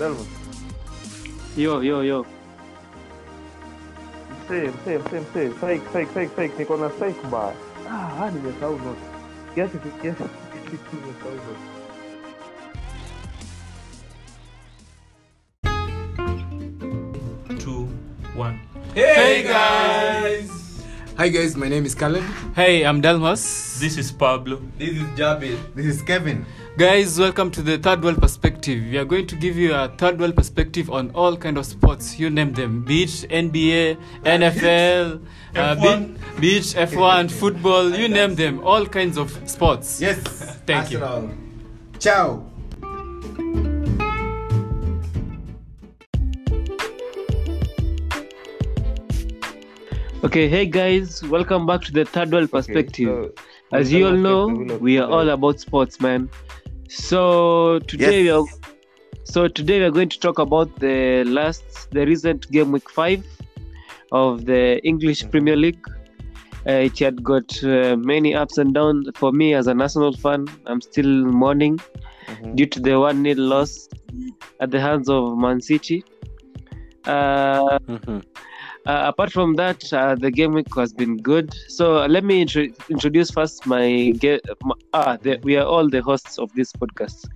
Delmo. Yo, yo, yo. Msee, msee, msee, msee. Fake, fake, fake, fake. Niko na fake baya. Ah, ah, nimesahau note. Kiasi kiasi kiasi nimesahau note. two, one. Hey guys! Hi guys, my name is Caleb. Hey, I'm Delmas. This is Pablo. This is Jabir. This is Kevin. Guys, welcome to the Third World Perspective. We are going to give you a third world perspective on all kind of sports. You name them: beach, NBA, NFL, uh, F1. be- beach, F1, football. You name them. All kinds of sports. Yes. Thank you. Ciao. Okay, hey guys, welcome back to the Third World Perspective. Okay, so- As you all know, we are all about sports, man. So today we are, so today we are going to talk about the last, the recent game week five of the English Premier League. Uh, it had got uh, many ups and downs. For me, as a Arsenal fan, I'm still mourning Mhm. due to the one 0 loss at the hands of Man City. Uh, Mhm. Uh, apart from that, uh, the game week has been good. So let me intro- introduce first my, ge- my ah, the, we are all the hosts of this podcast.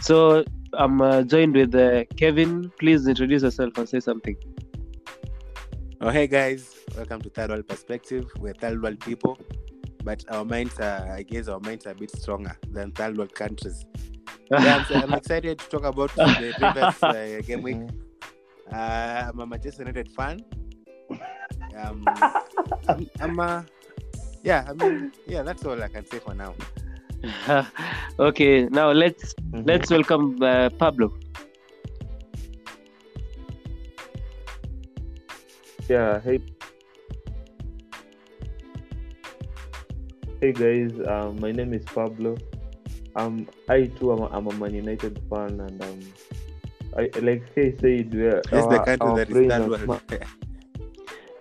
So I'm uh, joined with uh, Kevin. Please introduce yourself and say something. Oh, hey guys, welcome to Third World Perspective. We're third world people, but our minds are, I guess, our minds are a bit stronger than third world countries. Yeah, I'm, I'm excited to talk about the previous uh, game week. Uh, I'm a Manchester United fan. Um, I'm, I'm uh, yeah, I mean, yeah, that's all I can say for now. okay, now let's Mhm. let's welcome uh, Pablo. Yeah, hey. Hey guys, um, my name is Pablo. Um, I too am a, I'm a Man United fan, and um, I like hey said, we're It's the country that is brains third world. smart.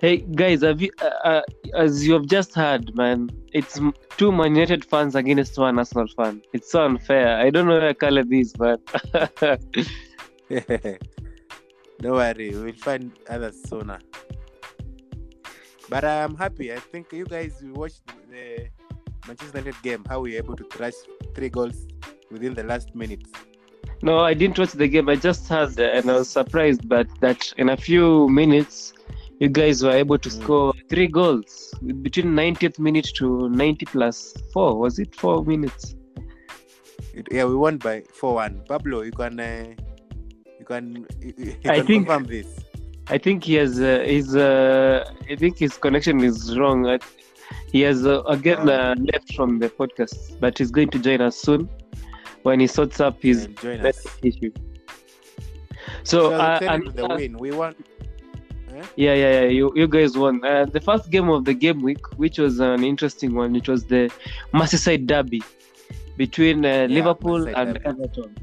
Hey guys, have you uh, uh, as you have just heard, man? It's two Man United fans against one Arsenal fan. It's so unfair. I don't know where Caleb is, but Don't worry, we'll find others sooner. But I'm happy. I think you guys watched the Manchester United game, how we were able to thrash three goals within the last minutes. no, I didn't watch the game. I just heard, and I was surprised, but that in a few minutes, you guys were able to score three goals between 90th minute to 90 plus four. Was it four minutes? It, yeah, we won by 4 1. Pablo, you can. Uh, you can, you, you I can think- confirm this. I think he has uh, his uh, I think his connection is wrong. I, he has uh, again uh, left from the podcast, but he's going to join us soon when he sorts up his and join us. issue. So, So, uh, and, the uh, win. We won. Yeah, yeah, yeah. You, you guys won. Uh, the first game of the game week, which was an interesting one, it was the Merseyside derby between uh, Liverpool Merseyside and derby. Everton.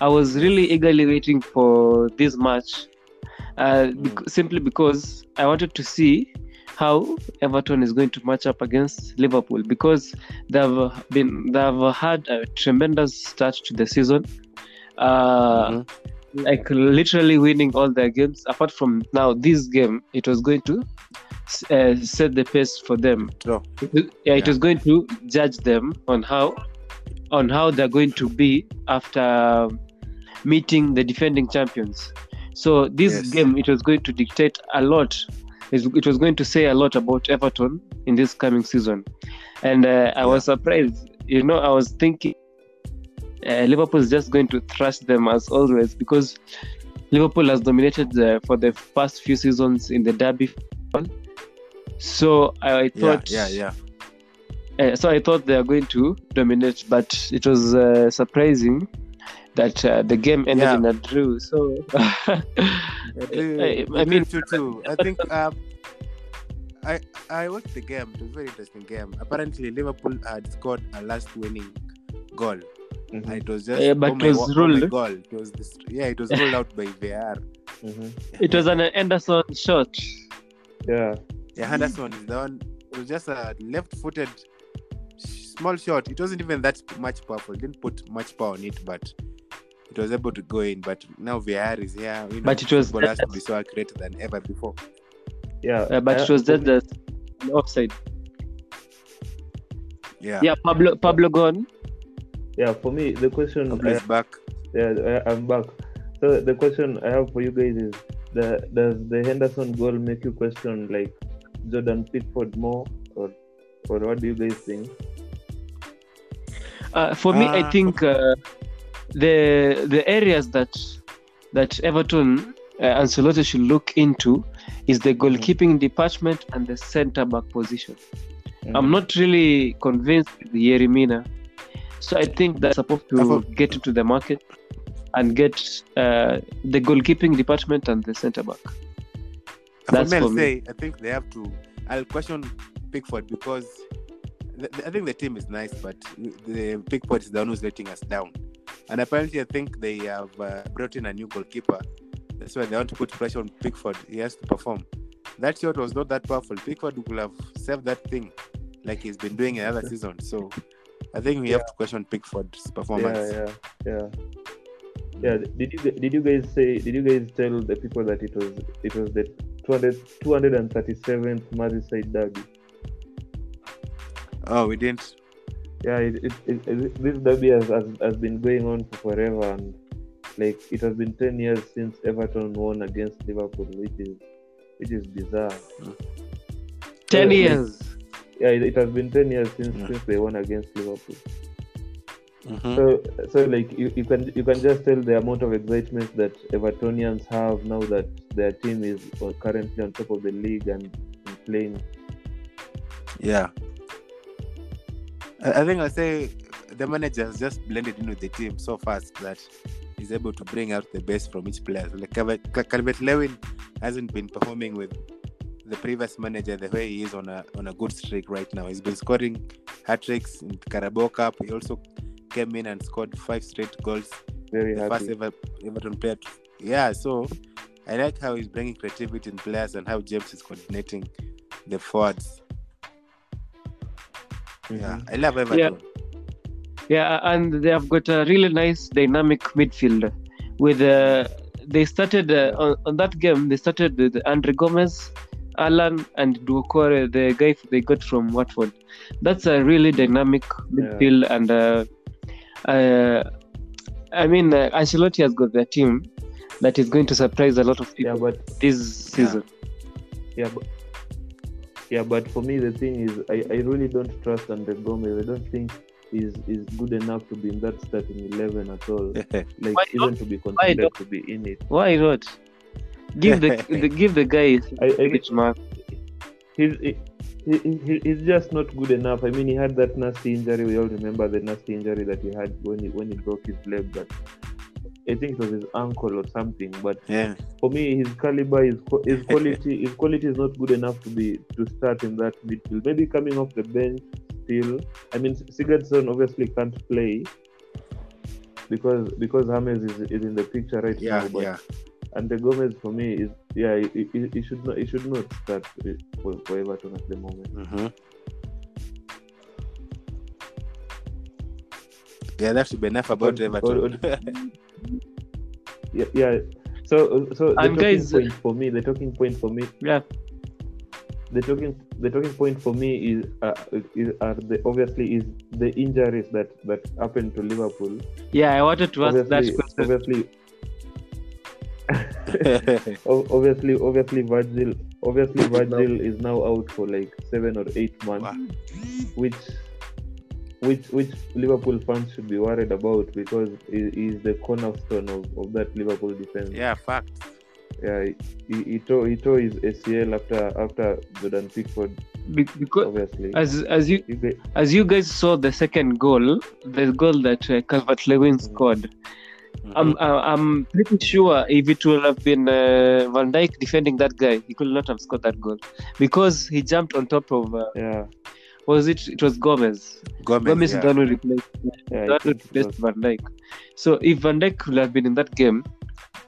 I was really eagerly waiting for this match, uh, bec- Mm. simply because I wanted to see how Everton is going to match up against Liverpool because they've been they've had a tremendous start to the season. Uh, Mhm. Like literally winning all their games apart from now this game it was going to uh, set the pace for them Draw. It was- yeah, it Yeah. was going to judge them on how on how they're going to be after meeting the defending champions so this Yes. game it was going to dictate a lot it was going to say a lot about everton in this coming season and uh, i was surprised you know i was thinking uh, Liverpool is just going to thrash them as always because Liverpool has dominated uh, for the past few seasons in the derby. So I Yeah, thought, yeah, yeah. Uh, so I thought they are going to dominate, but it was uh, surprising that uh, the game ended Yeah. in a draw. So I, I- I mean- too, too. I think I I watched the game. It was a very interesting game. Apparently, Liverpool had scored a last winning goal. Mhm, And it was just Yeah, but oh it was oh my ruled. goal. It was this, yeah, it was ruled out by VAR. mhm. it was an Henderson shot. Yeah. Yeah, Henderson is the one. It was just a left-footed small shot. It wasn't even that much powerful. Didn't put much power on it, but it was able to go in. But now VR is here. You know, But it was football has to be so accurate than ever before. Yeah, Uh, but I- it was just me- the offside. Yeah. Yeah, Pablo Pablo gone. Yeah. For me, the question Pablo I is back. Yeah, I- I'm back. So the question I have for you guys is: the, Does the Henderson goal make you question like Jordan Pickford more, or or what do you guys think? Uh, for me, I Ah. think uh, the the areas that that Everton uh, Ancelotti should look into is the goalkeeping department and the centre back position. I'm not really convinced with Yerry Mina, so I think they're supposed to get into the market and get uh, the goalkeeping department and the centre back. That's for me, say I think they have to. I'll question Pickford because I think the team is nice, but the Pickford is the one who's letting us down. And apparently, I think they have uh, brought in a new goalkeeper. That's why they want to put pressure on Pickford. He has to perform. That shot was not that powerful. Pickford could have saved that thing, like he's been doing in other seasons. So, I think we have to question Pickford's performance. Yeah, yeah, yeah. Yeah, did you did you guys say did you guys tell the people that it was it was the 200, 237th Merseyside derby? Oh, we didn't. yeah it, it, it, it- this derby has, has, has been going on for forever and like it has been 10 years since everton won against liverpool which is which is bizarre Ten Yeah, years. Yeah it, it has been 10 years since Yeah. since they won against liverpool Mhm. so so like you, you can you can just tell the amount of excitement that evertonians have now that their team is uh, currently on top of the league and, playing Yeah. I I think I'll say the manager has just blended in with the team so fast that he's able to bring out the best from each player. Like Calvert Lewin hasn't been performing with the previous manager the way he is on a on a good streak right now. He's been scoring hat tricks in Carabao Cup. He also came in and scored five straight goals. very The first ever Everton player. to- Yeah, so I like how he's bringing creativity in players and how James is coordinating the forwards. Yeah, I love Everton. Yeah, and they have got a really nice dynamic midfield. With uh, they started uh, on, on that game. They started with André Gomes, Allan, and Doucouré, the guy they got from Watford. That's a really dynamic midfield, and uh, uh, I mean, uh, Ancelotti has got the team that is going to surprise a lot of yeah people but this season. Yeah, but yeah, but for me the thing is, I, I really don't trust André Gomes. I don't think he's is good enough to be in that starting eleven at all. Like Why even to be considered to be in it. Why not? Give the, the give the guy I, I mark. he's he, he, he- he's just not good enough. I mean, he had that nasty injury. We all remember the nasty injury that he had when he when he broke his leg. But I think it was his ankle or something. But yeah. for me, his caliber, his his quality, his quality is not good enough to be to start in that midfield. Maybe coming off the bench still. I mean, Sigurdsson obviously can't play because because James is, is in the picture right Yeah, now. But yeah. And the Gomes for me is yeah, he, he, he should not he should not start for, for Everton at the moment. hmm Yeah, that should be enough about Or- Everton. Yeah, yeah. So so the And talking guys- point for me, the talking point for me Yeah. the talking the talking point for me is, uh, is are the obviously is the injuries that that happened to Liverpool. Yeah, I wanted to ask that question. obviously, o- obviously, obviously, Virgil, obviously, Virgil is now out for like seven or eight months, Wow. which, which, which Liverpool fans should be worried about because he he is the cornerstone of, of that Liverpool defense. yeah, fact. yeah. He, he tore he tore his ACL after after Jordan Pickford, Be- because obviously. as as you You as you guys saw the second goal, the goal that uh, Calvert Lewin scored. Mhm. I'm uh, I'm pretty sure if it would have been uh, Van Dijk defending that guy, he could not have scored that goal because he jumped on top of. Uh, yeah, was it? It was Gomez. Gomez, Gomez yeah. is the one replaced. yeah. I that think it replaced was- Van Dijk. So if Van Dijk would have been in that game,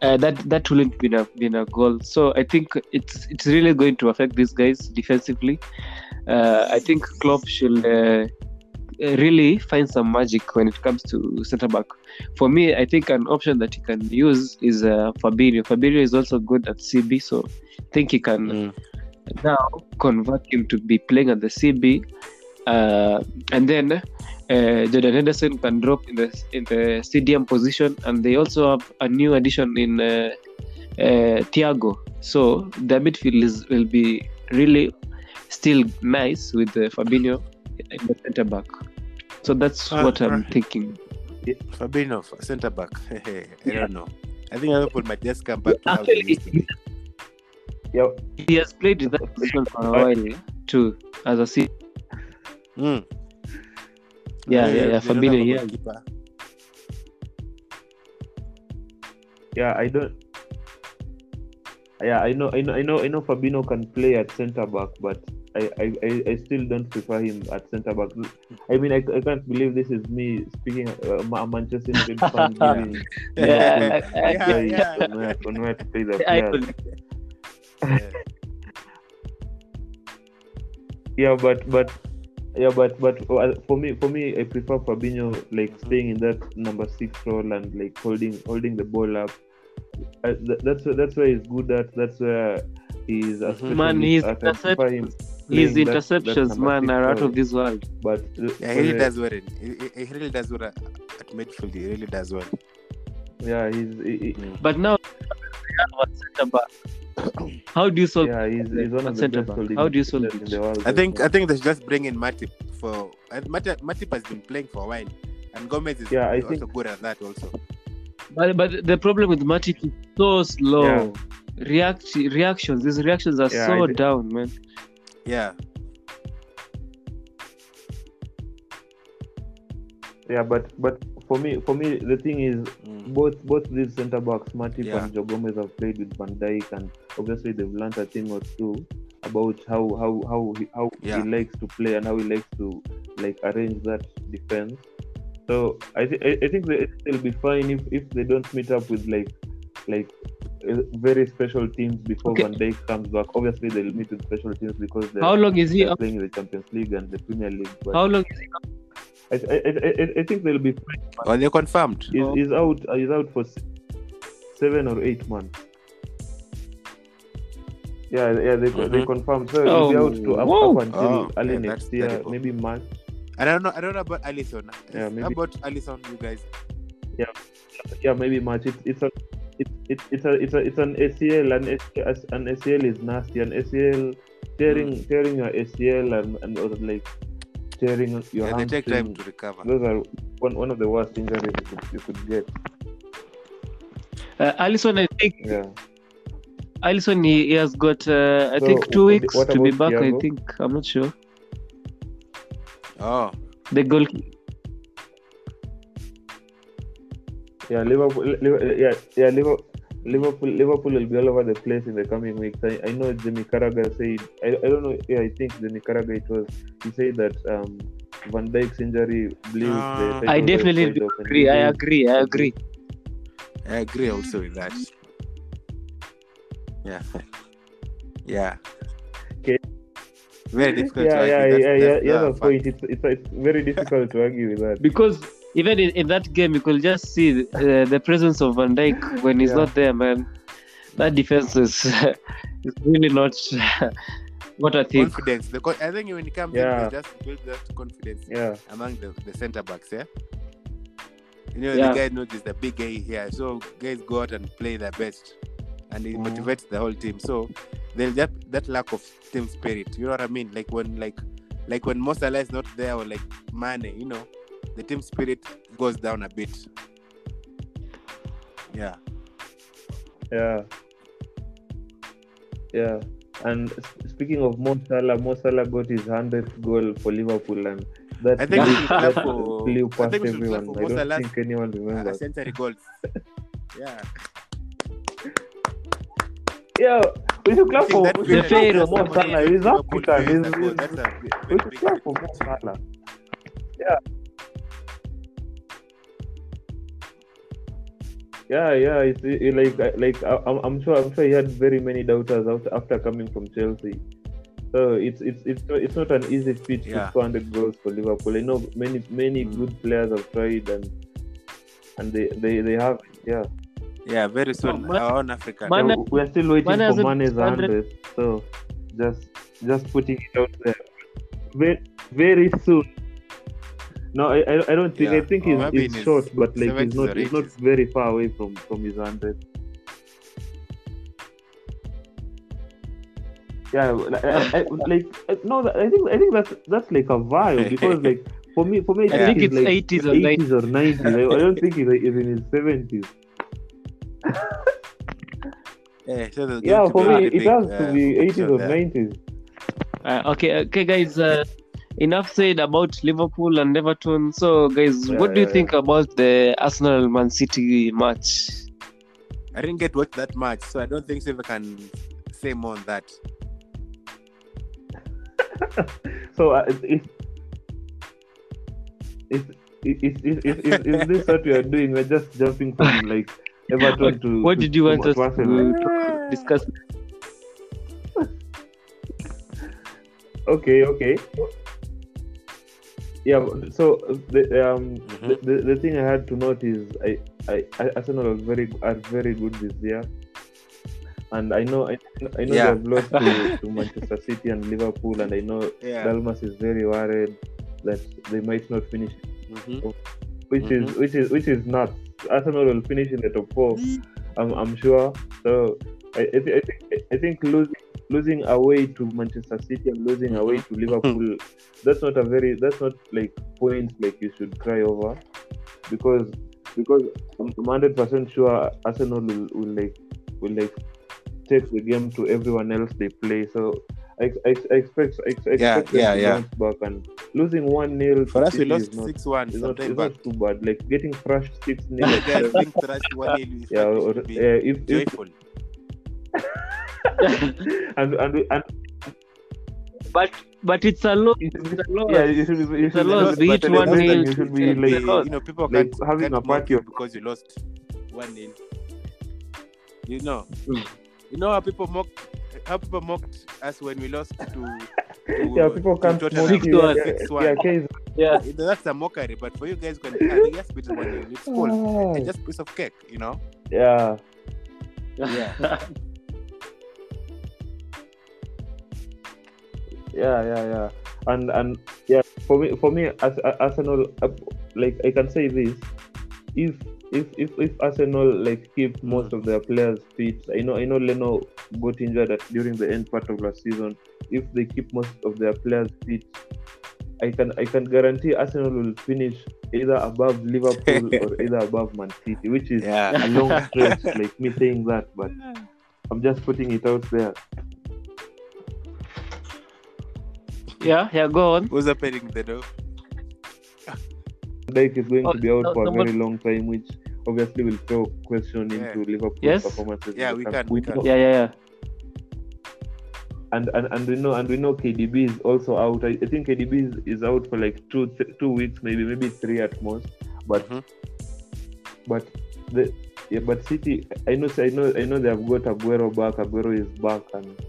uh, that that wouldn't been a been a goal. So I think it's it's really going to affect these guys defensively. Uh, I think Klopp should uh, really find some magic when it comes to center back. For me, I think an option that he can use is uh, Fabinho. Fabinho is also good at CB, so I think he can Mm. now convert him to be playing at the CB, uh, and then uh, Jordan Henderson can drop in the in the CDM position, and they also have a new addition in uh, uh, Thiago. So the midfield is, will be really still nice with uh, Fabinho in the centre back. So that's Ah, what I'm right. thinking. Fabinho, centre back. I don't know. I think Liverpool might just come back to how Actually, used to. Yeah, he has played in that position for a while too, as a C. Mm. Yeah, yeah, They- yeah, Fabinho, a yeah. goalkeeper. yeah, I don't. Yeah, I know, I know, I know, I know. Fabinho can play at centre back, but I, I, I, I still don't prefer him at centre back. I mean, I, I can't believe this is me speaking. Uh, a Manchester United fan giving Yeah, advice I- I- yeah. on where, on where to play the I players. could- Yeah. Yeah, but but yeah, but but for me, for me, I prefer Fabinho like staying in that number six role and like holding holding the ball up. Th- that's that's where he's good at. That's where he's a. Man, specialist he's at. I prefer him His that- that interceptions, number man, are out of this world. But uh, Yeah, he really does well. in- He, he- he really does well at, at midfield. He really does well. Yeah, he's he, he- But now we have a centre back. How do you solve yeah he's, he's one of the Centre best back. holding How do you solve in it? the world. I think now. I think they should just bring in Matip for uh, Matip, Matip has been playing for a while, and Gomez is Yeah, I also think- good at that also. But, but the problem with Matip is so slow. Yeah. React reactions, these reactions are Yeah, so down, man. Yeah, yeah, but but for me for me the thing is Mm. both both these centre backs, Matip Yeah. and Joe Gomez, have played with Van Dijk, and obviously they've learned a thing or two about how how how he, how Yeah. he likes to play and how he likes to like arrange that defense. So I think I think they, they'll be fine if if they don't meet up with like like very special teams before Okay. Van Dijk comes back. Obviously they'll meet with special teams because they're, How long is he they're out? playing in the Champions League and the Premier League. But How long is he out? I, I, I, I- I think they'll be fine. well, they're confirmed. He's, Oh. he's out. uh, He's out for seven or eight months. Yeah, yeah, they they Mhm. confirmed. So he'll be Oh, out to up, up until Oh, early yeah, next year, terrible. maybe March. I don't know. I don't know about Alisson. Yeah, How maybe- about Alisson, you guys? Yeah, yeah, maybe March. It's it's a it's it's it's a it's a it's an ACL. and an ACL is nasty. An ACL tearing Mm. tearing your ACL and and or like tearing your Yeah, they take time to recover. Those are one one of the worst injuries you could, you could get. Uh, Alisson, I think Yeah. Alisson he, he has got uh, I So, think two weeks to be about back. I think I'm not sure. Oh, The goal. Yeah, Liverpool. Liverpool yeah, yeah, Liverpool. Liverpool, Liverpool will be all over the place in the coming weeks. I, I know Jimmy Carragher said, I, I don't know, yeah, I think Jimmy Carragher it was, he said that um, Van Dijk's injury blew the I race definitely wide open. agree. I agree. I agree. I agree also with that. Yeah, yeah. Okay. Very difficult. Yeah, to yeah, argue. yeah, That's- yeah, that's yeah, the that's fact. point. It's, it's, it's very difficult to argue with that. Because even in, in that game, you could just see uh, the presence of Van Dijk when he's Yeah. not there, man. That defense is, is really not what I think. confidence. The co- I think when it comes Yeah. in, they just build that confidence Yeah, among the, the centre backs. Yeah. You know, Yeah. the guy knows he's the big guy here, so guys go out and play their best, and it Mhm. motivates the whole team. So there's that that lack of team spirit. You know what I mean? Like when like like when Mo Salah is not there or like Mane, you know, the team spirit goes down a bit. Yeah. yeah, yeah. And speaking of Mo Salah, Mo Salah got his 100th goal for Liverpool, and that I think we should clap for- blew I past think everyone. for I don't Salah's, think anyone remembers. century goals. yeah. Yeah, we should clap for that we period should clap Pharaoh, for Mo Salah. He's African. years He's, ago. he's, That's a big- we should clap for Mo. Salah. Yeah, yeah, yeah. it's it, like like I- I'm, I'm sure I'm sure he had very many doubters after after coming from Chelsea. So it's it's it's not, it's not an easy feat Yeah. to score 100 goals for Liverpool. I know many many Mm. good players have tried and and they they, they have. Yeah. Yeah, very soon. Man- Our own African. Man- Yeah, we are still waiting Mane for hasn't Mane's 100. 100. So just just putting it out there. Very very soon. No, I I, I don't think I think Or he's, he's short, but like he's not or he's not very far away from from his 100. Yeah, like, I, I, like no, I think I think that's that's like a vibe because like for me for me I think it's like 80s or 90s. 80s or 90s. I, I don't think he's, like, he's in his 70s. Yeah, so Yeah, for me really it has uh, to be 80s or there. 90s. Uh, okay, okay, guys. Uh, enough said about Liverpool and Everton. So, guys, Yeah, what do you yeah, think about the Arsenal Man City match? I didn't get to watch that much, so I don't think Silva can say more on that. So uh, if if if if if, if, if, if this what we are doing, we're just jumping from like Everton What, to what to- did you want to us to Arsenal. talk- discuss? Okay, okay. Yeah, so the um Mhm. the, the, the thing I had to note is I, I, I Arsenal are very are very good this year, and I know I, I know Yeah. they have lost to, to Manchester City and Liverpool, and I know Yeah. Dalmas is very worried that they might not finish, Mhm. which is Mm-hmm. which is which is nuts. Arsenal will finish in the top four, I'm, I'm sure. So I, I, I think losing losing away to Manchester City and losing away mm-hmm. to Liverpool, that's not a very that's not like points like you should cry over, because because I'm hundred percent sure Arsenal will, will like will like take the game to everyone else they play. So I, I, I expect I, expect Yeah, them yeah, to yeah. bounce back and losing one 0 For us, we lost not, 6 1 it's not, it's back. not too bad. Like getting crushed six 0 You being thrashed 1 0 is yeah, or, yeah, if, if joyful. and and and But but it's a loss. you It's a loss. yeah, you should be, you It's a should be, loss. but Be it one same nil, you should be like you know, people like can't, having can't a mock party of because you lost 1 0. You know, Mm. you know how people mock how people mocked us when we lost to, to yeah, people to can't Tottenham. smoke Six you. one. Yeah, Six one. yeah, case, Yeah. That's a mockery, but for you guys, when ah, yes, bit one nil, it's cool. Ah. It's just piece of cake, you know. yeah, Yeah. yeah, yeah, yeah, and and yeah, for me, for me, as as Arsenal, uh, like I can say this, if if if if Arsenal like keep most of their players fit, I know I know Leno got injured at, during the end part of last season. If they keep most of their players fit, I can I can guarantee Arsenal will finish either above Liverpool or either above Man City, which is Yeah. a long stretch, like me saying that, but I'm just putting it out there. Yeah. Yeah. Go on. Who's opening the door? Dijk is going Oh, to be out no- for a no, very long time, which obviously will throw question Yeah. into Liverpool's Yes. performances. in Yeah, we can, we can. Yeah. Yeah. Yeah. And, and and we know and we know KDB is also out. I, I think KDB is, is out for like two th- two weeks, maybe maybe three at most. But Mhm. but the yeah, but City, I know I know I know they have got Aguero back. Aguero is back, and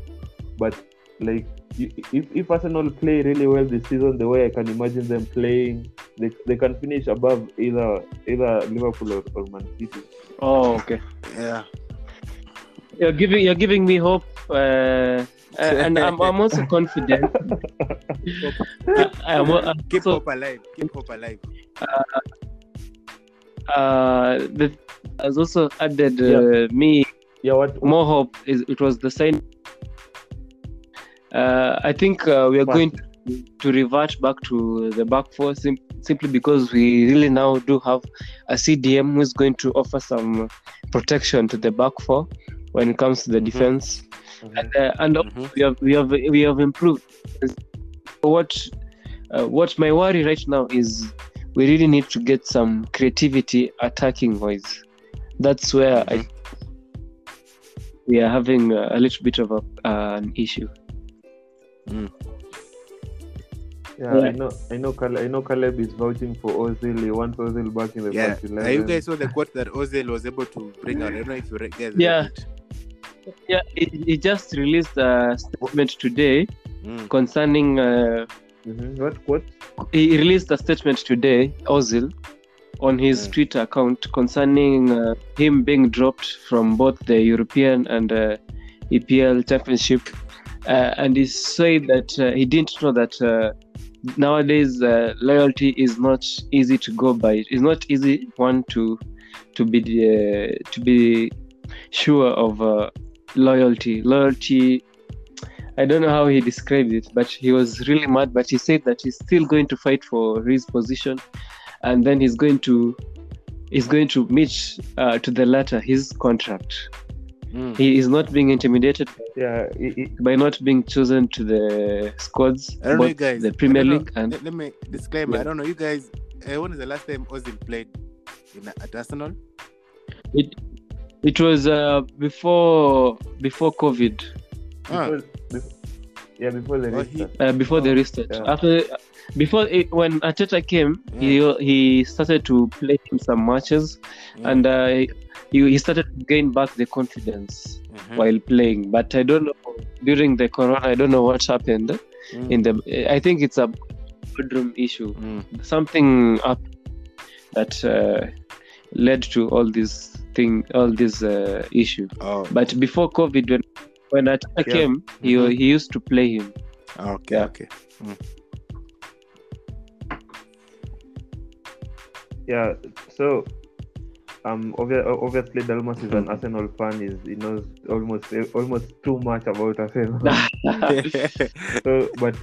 but like i- if if Arsenal play really well this season, the way I can imagine them playing, they, they can finish above either either Liverpool or, or Man City. Oh, okay. Yeah. You're giving you're giving me hope, uh, and I'm I'm also confident. I, am I'm Keep also, hope alive. Keep hope alive. uh, the has also added uh, me Yeah, what more hope. Is it was the sign. Uh, I think uh, we are But- going to, to revert back to the back four sim- simply because we really now do have a CDM who is going to offer some protection to the back four when it comes to the Mhm. defense, and uh, and Mhm. we have we have we have improved. What uh, what my worry right now is we really need to get some creativity attacking wise. That's where I we are having a, a little bit of a, uh, an issue. Yeah, I know, I know, Caleb, I know. Caleb is vouching for Ozil. He wants Ozil back in the Yeah. first eleven. you guys saw the quote that Ozil was able to bring out. I don't know if you re- guys read Yeah. it. Yeah, he, he just released a statement today Mm. concerning. Uh, Mhm. What? What? he released a statement today, Ozil, on his Mm. Twitter account concerning uh, him being dropped from both the European and uh, EPL Championship, and he said that uh, he didn't know that uh, nowadays uh, loyalty is not easy to go by. It's not easy one to to be uh, to be sure of uh, loyalty. Loyalty. I don't know how he described it, but he was really mad. But he said that he's still going to fight for his position, and then he's going to he's going to meet uh, to the latter his contract. Mm. He is not being intimidated Yeah. It, it, by not being chosen to the squads, I don't know, you guys. the Premier know. League and Let, let me disclaimer. Yeah. I don't know, you guys. Uh, when is the last time Ozil played in at Arsenal? it. It was uh, before before COVID, Ah. before, before, yeah, before the Oh, he- restart. uh, before the Oh, restart. yeah. After before it, when Arteta came, he he started to play in some matches, Yeah. and uh, he, he started to gain back the confidence Mhm. while playing. But I don't know during the corona, I don't know what happened Mm. in the. I think it's a bedroom issue. Mm. Something up that uh, led to all this thing, all this uh, issue. Oh, But before COVID, when when Arteta Yeah. came, he Mhm. he used to play him. okay, yeah. okay. Yeah. So, um, obvi- obviously, Dalmas is Hmm. an Arsenal fan. Is he knows almost almost too much about Arsenal. so, but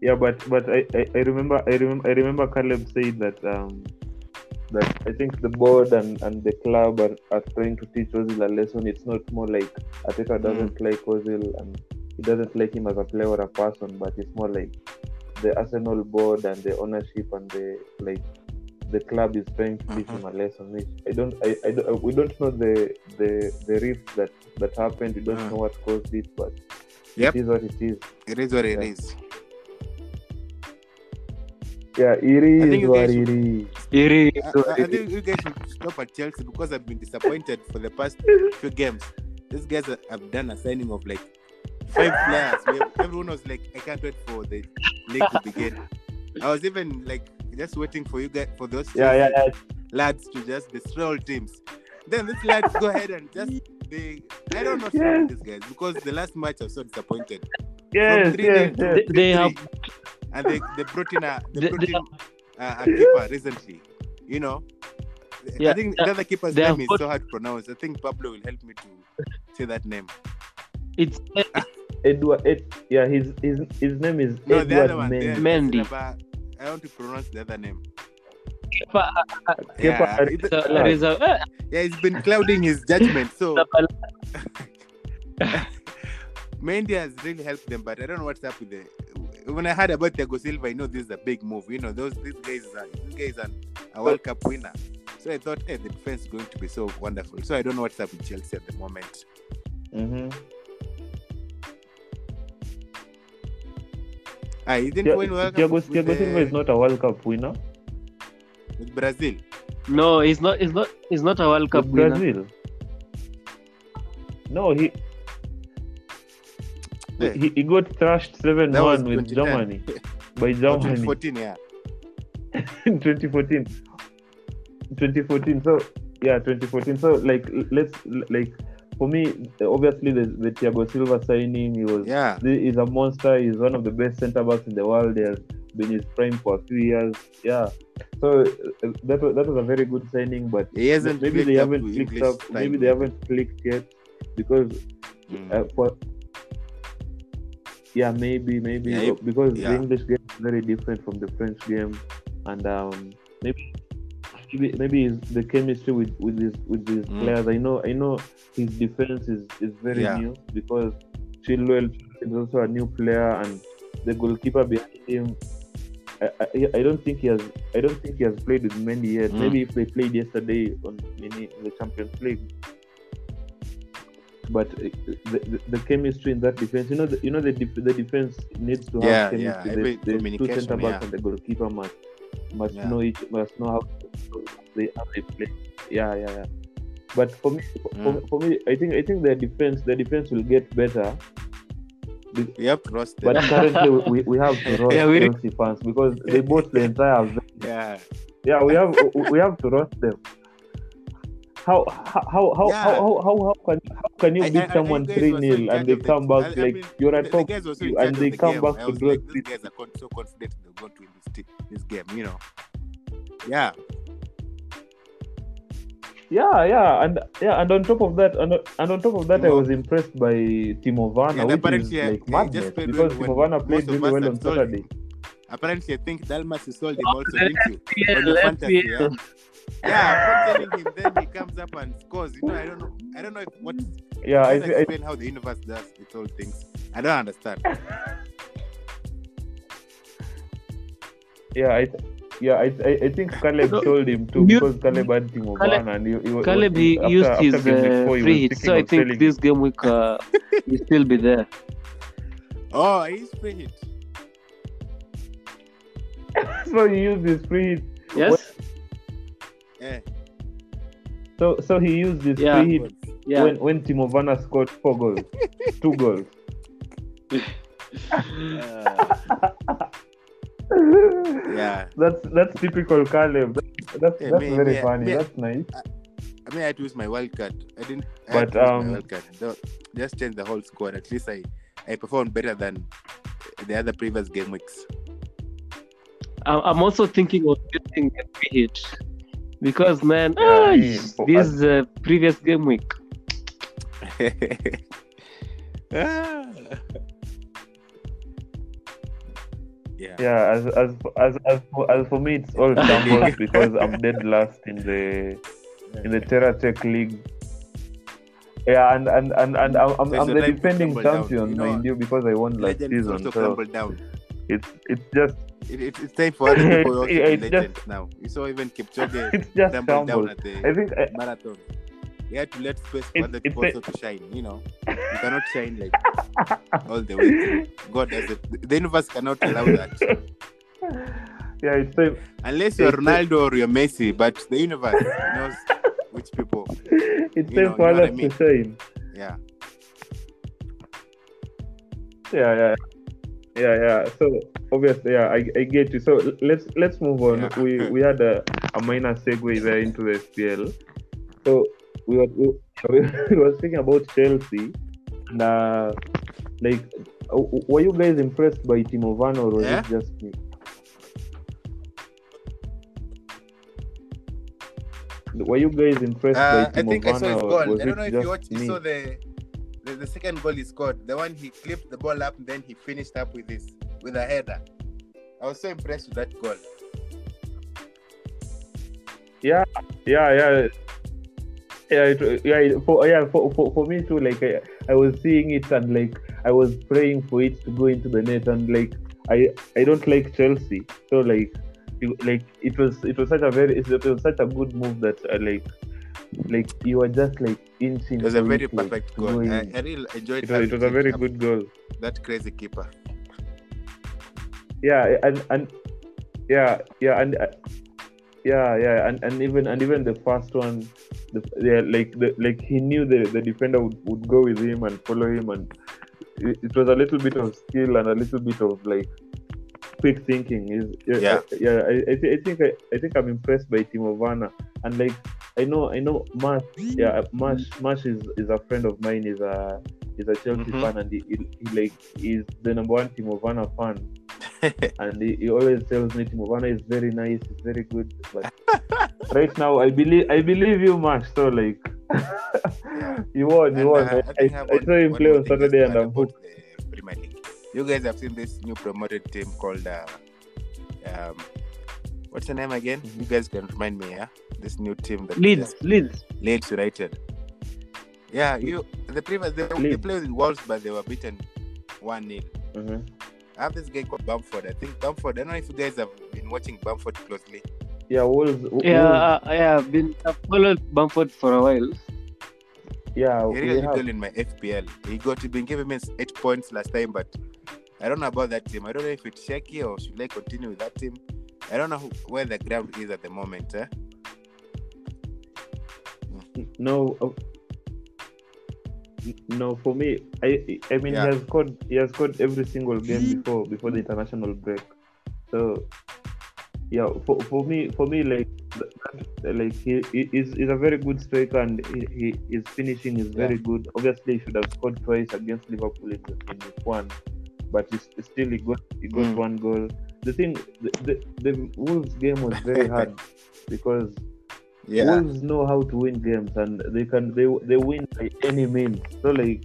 yeah, but but I, I, I remember I remember I remember Caleb said that um that I think the board and, and the club are, are trying to teach Ozil a lesson. It's not more like Arteta doesn't like Ozil and he doesn't like him as a player or a person, but it's more like the Arsenal board and the ownership and the like the club is trying to teach him a lesson. Which I don't I, I don't, we don't know the the the rift that that happened. We don't Mm. know what caused it, but Yep. it is what it is. it is what it Yeah. it is. Yeah, it I think is what guys it should- is. Iri- I, I- I think you guys should stop at Chelsea because I've been disappointed for the past few games. These guys have- have done a signing of like five players. Have- Everyone was like, I can't wait for the league to begin. I was even like just waiting for you guys for those Yeah, yeah, yeah. lads to just destroy all teams. Then these lads go ahead and just they I don't know what's Yes. wrong these guys because the last match I was so disappointed. Yes, three yes, nil yes. they, they have and they, they brought in a they They- brought they in a, a keeper recently. You know, I think uh, the other keeper's name is got- so hard to pronounce. I think Pablo will help me to say that name. it's Edward. Ed, yeah, his his his name is No, the Edward other one. Mendy. Mendy. Silva- I want to pronounce the other name. Kepa Yeah, Kepa it- uh, Arrizabalaga. Uh, yeah, he's been clouding his judgment. So Mendy has really helped them, but I don't know what's up with the. When I heard about Thiago Silva, I know this is a big move. You know, those these guys are these guys are a World Cup winner. So I thought, hey, the defense is going to be so wonderful. So I don't know what's up with Chelsea at the moment. Mm-hmm. Ah, he didn't win World Cup Thiago, with, Thiago the- Silva is not a World Cup winner. with Brazil. No, he's not. He's not. He's not a World Cup With winner. Brazil. No, he Yeah. he, he got thrashed seven That was one with 2010. Germany by Germany 2014, yeah. in 2014. 2014. So yeah, 2014. So like let's like for me, obviously the, the Thiago Silva signing, he was Yeah. he is a monster. He's one of the best centre backs in the world. He has been his prime for a few years. Yeah. So uh, that was, that was a very good signing, but He hasn't maybe they haven't clicked up. Maybe they haven't clicked yet because Mm. uh, for yeah, maybe maybe Yeah, because yeah. the English game is very different from the French game, and um, maybe maybe maybe the chemistry with with his with his Mm. players. I know I know his defense is is very Yeah. new because Chilwell is also a new player, and the goalkeeper behind him. I, I, I don't think he has. I don't think he has played with many yet. Mm. Maybe if they played yesterday on in, in the Champions League, but uh, the, the, the chemistry in that defense, you know, the, you know the def- the defense needs to have Yeah, chemistry. yeah, The- the, two centre backs yeah. and the goalkeeper must must Yeah. know each must know how they how they play. Yeah, yeah, yeah. But for me, for, Mm. for me, I think I think their defense their defense will get better Be- You have to. But currently, we, we- we have to roast Yeah, we- Chelsea fans because they bought the entire. yeah. Yeah, we have we have to roast them. How how how how Yeah. how, how, how, how can how can you beat someone three were so in 0 and they the- come back I- like you're at The, the top guys were so in you- charge and they the come game. back to draw like, these guys are so confident they're going to win this, this game, you know. Yeah. Yeah, yeah, and yeah, and on top of that, and, and on top of that, I was impressed by Timo Werner, Yeah, which is uh, like madness because Timo Werner played really well on Saturday. Apparently, I think Dalmas has sold him Oh, also, the didn't you? FPL, On your fantasy, yeah? Yeah, I'm telling him. Then he comes up and scores. You know, I don't know. I don't know if what. Yeah, I, Just I, explain how the universe does its own things. I don't understand. yeah, I, yeah, I, I, I think Caleb No, sold him too you- because Caleb had Timo Caleb- Werner and he, he, was- Caleb he after- used after his game week uh, four, he free was hits, thinking so I think this game week uh, will still be there. Oh, he's free hit. So he used his free hit. Yes. Yeah. So so he used his Yeah. free hit Yeah. when when Timo Werner scored four goals, two goals. Yeah. That's that's typical Caleb. That's that's, Yeah, that's me- very me- funny. me- that's nice. I mean, I had to use my wild card. I didn't. I But, had to use um, my wild card. Though, just change the whole squad. At least I, I performed better than the other previous game weeks. I- I'm also thinking of using a free hit because man, Yeah, ah, me- this uh, previous game week. Ah. yeah. Yeah, as as as as for, as for me, it's all shambles because I'm dead last in the in the Terra Tech League. Yeah, and and and, and I'm, I'm, So I'm the a time to defending crumble down, champion, you know. mind you, because I won last Legends season. So down. it's it's just It, it, it's time for other people also to be legends now. You saw even Kipchoge it's just down at the I think I, marathon. You had to let space for It's- other people also to shine. You know, you cannot shine like all the way through. God does it. The universe cannot allow that yeah, it's time. unless you're Ronaldo or you're Messi. But the universe knows which people. It's You time for you know what I others mean? to shine. Yeah. Yeah, yeah, yeah, yeah. So obviously, yeah, I, I get you. So let's let's move on. Yeah. We we had a, a minor segue there into the FPL. So we were we, we were speaking about Chelsea, and uh, like, were you guys impressed by Timo Werner or was Yeah. it just me? Were you guys impressed Uh, by I Timo think I saw Werner his or goal. was I don't it know if just you watched. You saw the, the the second goal he scored. The one he clipped the ball up and then he finished up with this with a header. I was so impressed with that goal. yeah yeah yeah it, yeah for yeah for, for, for me too like I, I was seeing it and like i was praying for it to go into the net and like i i don't like chelsea so like it, like it was it was such a very it was such a good move that uh, like like you were just like inching It was a very like, perfect goal. go I. I really enjoyed it was, it was a very good goal That crazy keeper. yeah and and yeah yeah and uh, yeah yeah and, and even and even the first one the, yeah like the, like he knew the, the defender would, would go with him and follow him and it, it was a little bit of skill and a little bit of like quick thinking is yeah Yeah. I, yeah I, I, thi- I think I, I think I'm impressed by Timo Werner and like I know I know Mash yeah Mash Mash is, is a friend of mine is a is a Chelsea Mhm. fan and he, he, he like is the number one Timo Werner fan and he, he always tells me Timo Werner is very nice, he's very good. But right now, I believe I believe you, Mash. So like, you won, you won. uh, I, I, I I saw him play on Saturday, and I'm hooked. the Premier League. You guys have seen this new promoted team called uh, um, what's the name again? Mhm. You guys can remind me, yeah. This new team that Leeds, Leeds. Leeds United. Yeah, you the previous they, they Leeds. played with Wolves, but they were beaten one 0 Mhm. I have this guy called Bamford. I think Bamford. I don't know if you guys have been watching Bamford closely. Yeah, Wolves. Wolves Yeah, uh, I have been I've followed Bamford for a while. yeah, He we really did have. well in my FPL. He got to been giving me eight points last time, but I don't know about that team. I don't know if it's shaky or should I continue with that team. I don't know who, where the ground is at the moment. Eh? No, uh, no, for me, I I mean Yeah. he has scored he has scored every single game before before the international break. So yeah, for, for me for me like like he, he is is a very good striker and he, he his finishing is very good. Obviously, he should have scored twice against Liverpool in, in one, but he, still he got he got Mm. one goal. The thing the, the, the Wolves game was very hard because Yeah. Wolves know how to win games and they can they they win by any means. So like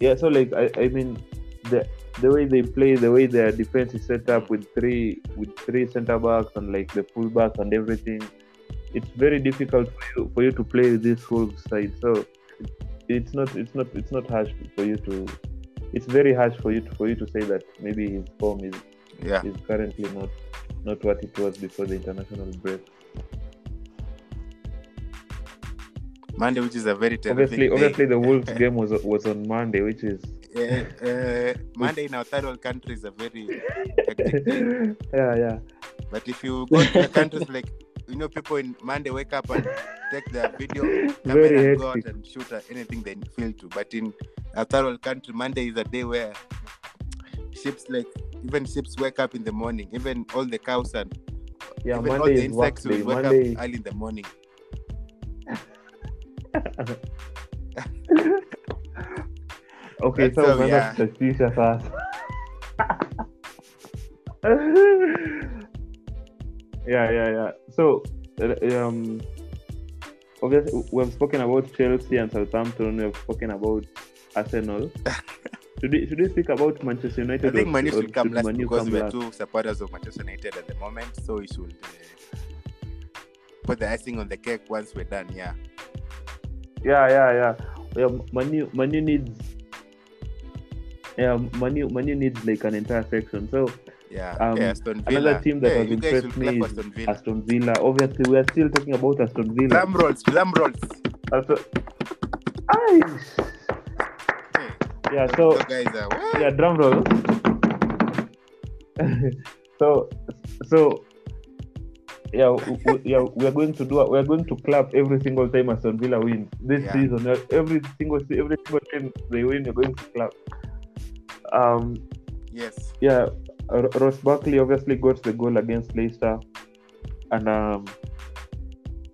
yeah, so like I, I mean the the way they play, the way their defense is set up with three with three centre backs and like the full back and everything, it's very difficult for you for you to play this Wolves side. So it's not it's not it's not harsh for you to it's very harsh for you to, for you to say that maybe his form is Yeah. is currently not not what it was before the international break. Monday, which is a very terrific obviously day. obviously the wolves game was was on monday which is Uh, uh, Monday in our third world country is a very yeah yeah But if you go to the countries like you know, people in Monday wake up and take their video camera and go out and shoot at anything they feel to. But in our third world country, Monday is a day where ships like even ships wake up in the morning. Even all the cows and yeah even all the insects will wake monday up early in the morning. okay That's so yeah. sasa yeah yeah yeah so uh, um obviously we've spoken about chelsea and southampton we've spoken about arsenal should we, should we speak about manchester United? I think Manu should come last Man U because come we're last? two supporters of Manchester United at the moment. So we should uh, put the icing on the cake once we're done. Yeah. Yeah, yeah, yeah. yeah Manu, Manu needs. Yeah, Manu, Manu needs like an entire section. So Yeah. Um, Villa. another team that hey, has impressed me is Aston Villa. Aston Villa. Obviously, we are still talking about Aston Villa. Drum rolls, drum rolls. Aston... Aye. Yeah. So guys are what? yeah, drum roll. so so yeah, w- w- yeah, we are going to do. We are going to clap every single time Aston Villa wins this Yeah. season. Every single every single time they win, you're going to clap. Um, Yes. yeah, R- Ross Barkley obviously got the goal against Leicester, and um,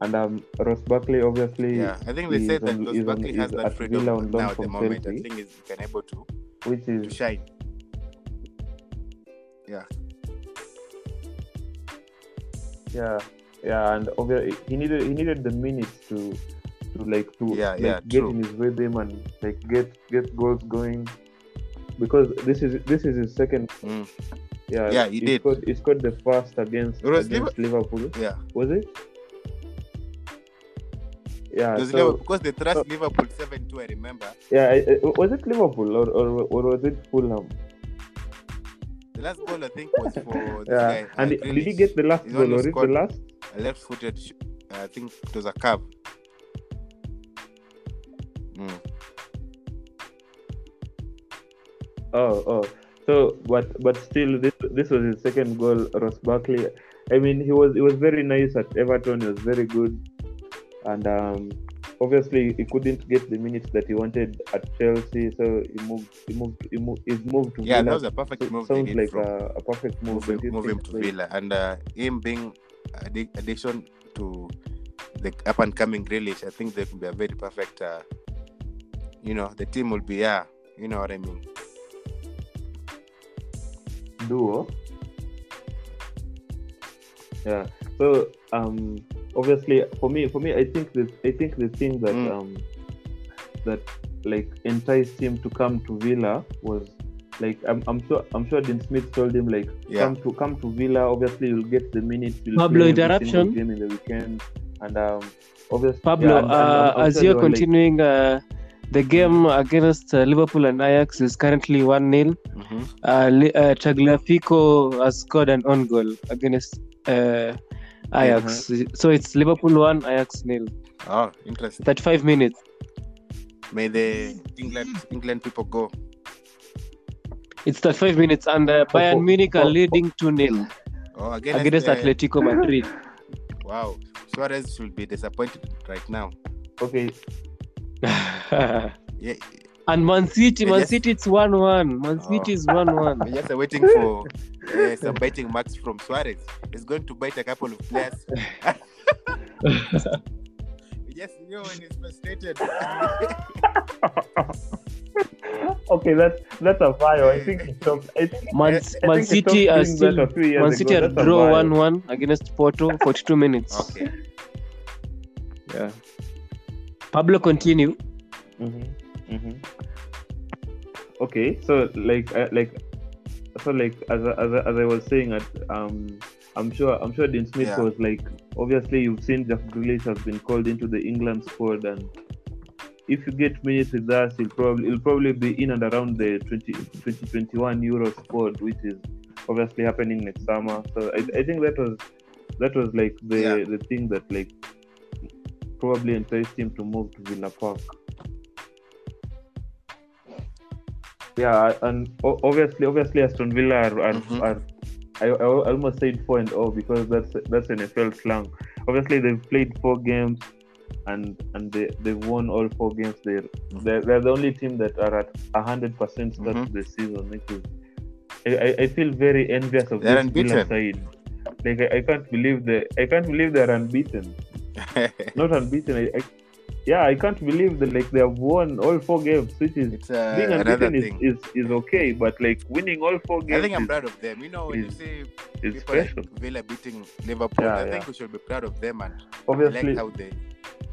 and um, Ross Barkley obviously, Yeah. I think they said that on- Ross Barkley has that freedom Villa on loan now at the from moment. I Chelsea. think he's can able to which to is shine. yeah, yeah, yeah, and obviously he needed he needed the minutes to to like to Yeah, like, yeah, get true. in his rhythm and like get get goals going because this is this is his second Mm. yeah Yeah, he did. scored, he scored the first against against Liverpool Yeah. was it yeah Because, so, Liverpool, because they thrust so- Liverpool 7 2, I remember. yeah was it Liverpool or, or, or was it Fulham The last goal, I think, was for yeah guy. and uh, did he get the last goal or it the last a left footed, sh- I think it was a curve. Mm. Oh, oh. So, but but still, this this was his second goal. Ross Barkley. I mean, he was he was very nice at Everton. He was very good, and um, obviously he couldn't get the minutes that he wanted at Chelsea. So he moved. He moved. He moved. He's moved to Yeah, Villa. that was a perfect So- move. sounds like a, a perfect move. move him, move him to? Villa, and uh, him being addi- addition to the up and coming Grealish, I think they will be a very perfect. Uh, you know, the team will be yeah. You know what I mean? duo. Yeah. So um obviously for me for me I think that I think the thing that Mm. um that like enticed him to come to Villa was like I'm, I'm sure I'm sure Dean Smith told him like Yeah. come to come to Villa obviously you'll get the minutes you'll Pablo, play interruption. game in the weekend and um obviously Pablo, yeah, and- and uh, I'm- I'm as you're they were, like, continuing, uh, the game against uh, Liverpool and Ajax is currently 1 0. Mm-hmm. Uh, Li- uh, Tagliafico has scored an own goal against Ajax. So it's Liverpool 1, Ajax nil. Oh, interesting. 35 minutes. May the England England people go. It's 35 minutes, and uh, For- Bayern for- Munich are for- leading 2 0 Oh, against, against uh, Atletico Madrid. Wow, Suarez should be disappointed right now. okay Yeah, And Man City, Man just- City, it's one-one. Man Oh. City is one-one. we're just waiting for uh, some biting marks from Suarez. He's going to bite a couple of players. yes, just know when he's frustrated. okay, that's that's a bio. I think it stopped. I think, Man, I Man think City stopped are still that a Man ago. City are That's draw one-one against Porto, 42 minutes. okay. Yeah. Pablo, continue. Mm-hmm. Mm-hmm. Okay, so like uh, like so like as I- as as I was saying, at um, I'm sure I'm sure Dean Smith Yeah. was like obviously you've seen Jack Grealish has been called into the England squad and. If you get minutes with us, he'll probably he'll probably be in and around the 20, 2021 Euro squad, which is obviously happening next summer. So I, I think that was that was like the Yeah. the thing that like probably enticed him to move to Villa Park. Yeah, and obviously, obviously, Aston Villa are, are, Mhm. are I, I almost said four and oh because that's that's NFL slang. Obviously, they've played four games, and and they they've won all four games. They're they're, they're the only team that are at hundred percent start Mhm. of the season, which is I, I- I feel very envious of They're this Villa side. Like I, I can't believe the I can't believe they're unbeaten. Not unbeaten. I, I, yeah, I can't believe that like they have won all four games, which is it's uh, being another unbeaten thing. is, is, is okay, but like winning all four games I think I'm is, proud of them. You know, when you see is people like. Villa beating Liverpool, Yeah, I yeah. think we should be proud of them and I Obviously, like how they,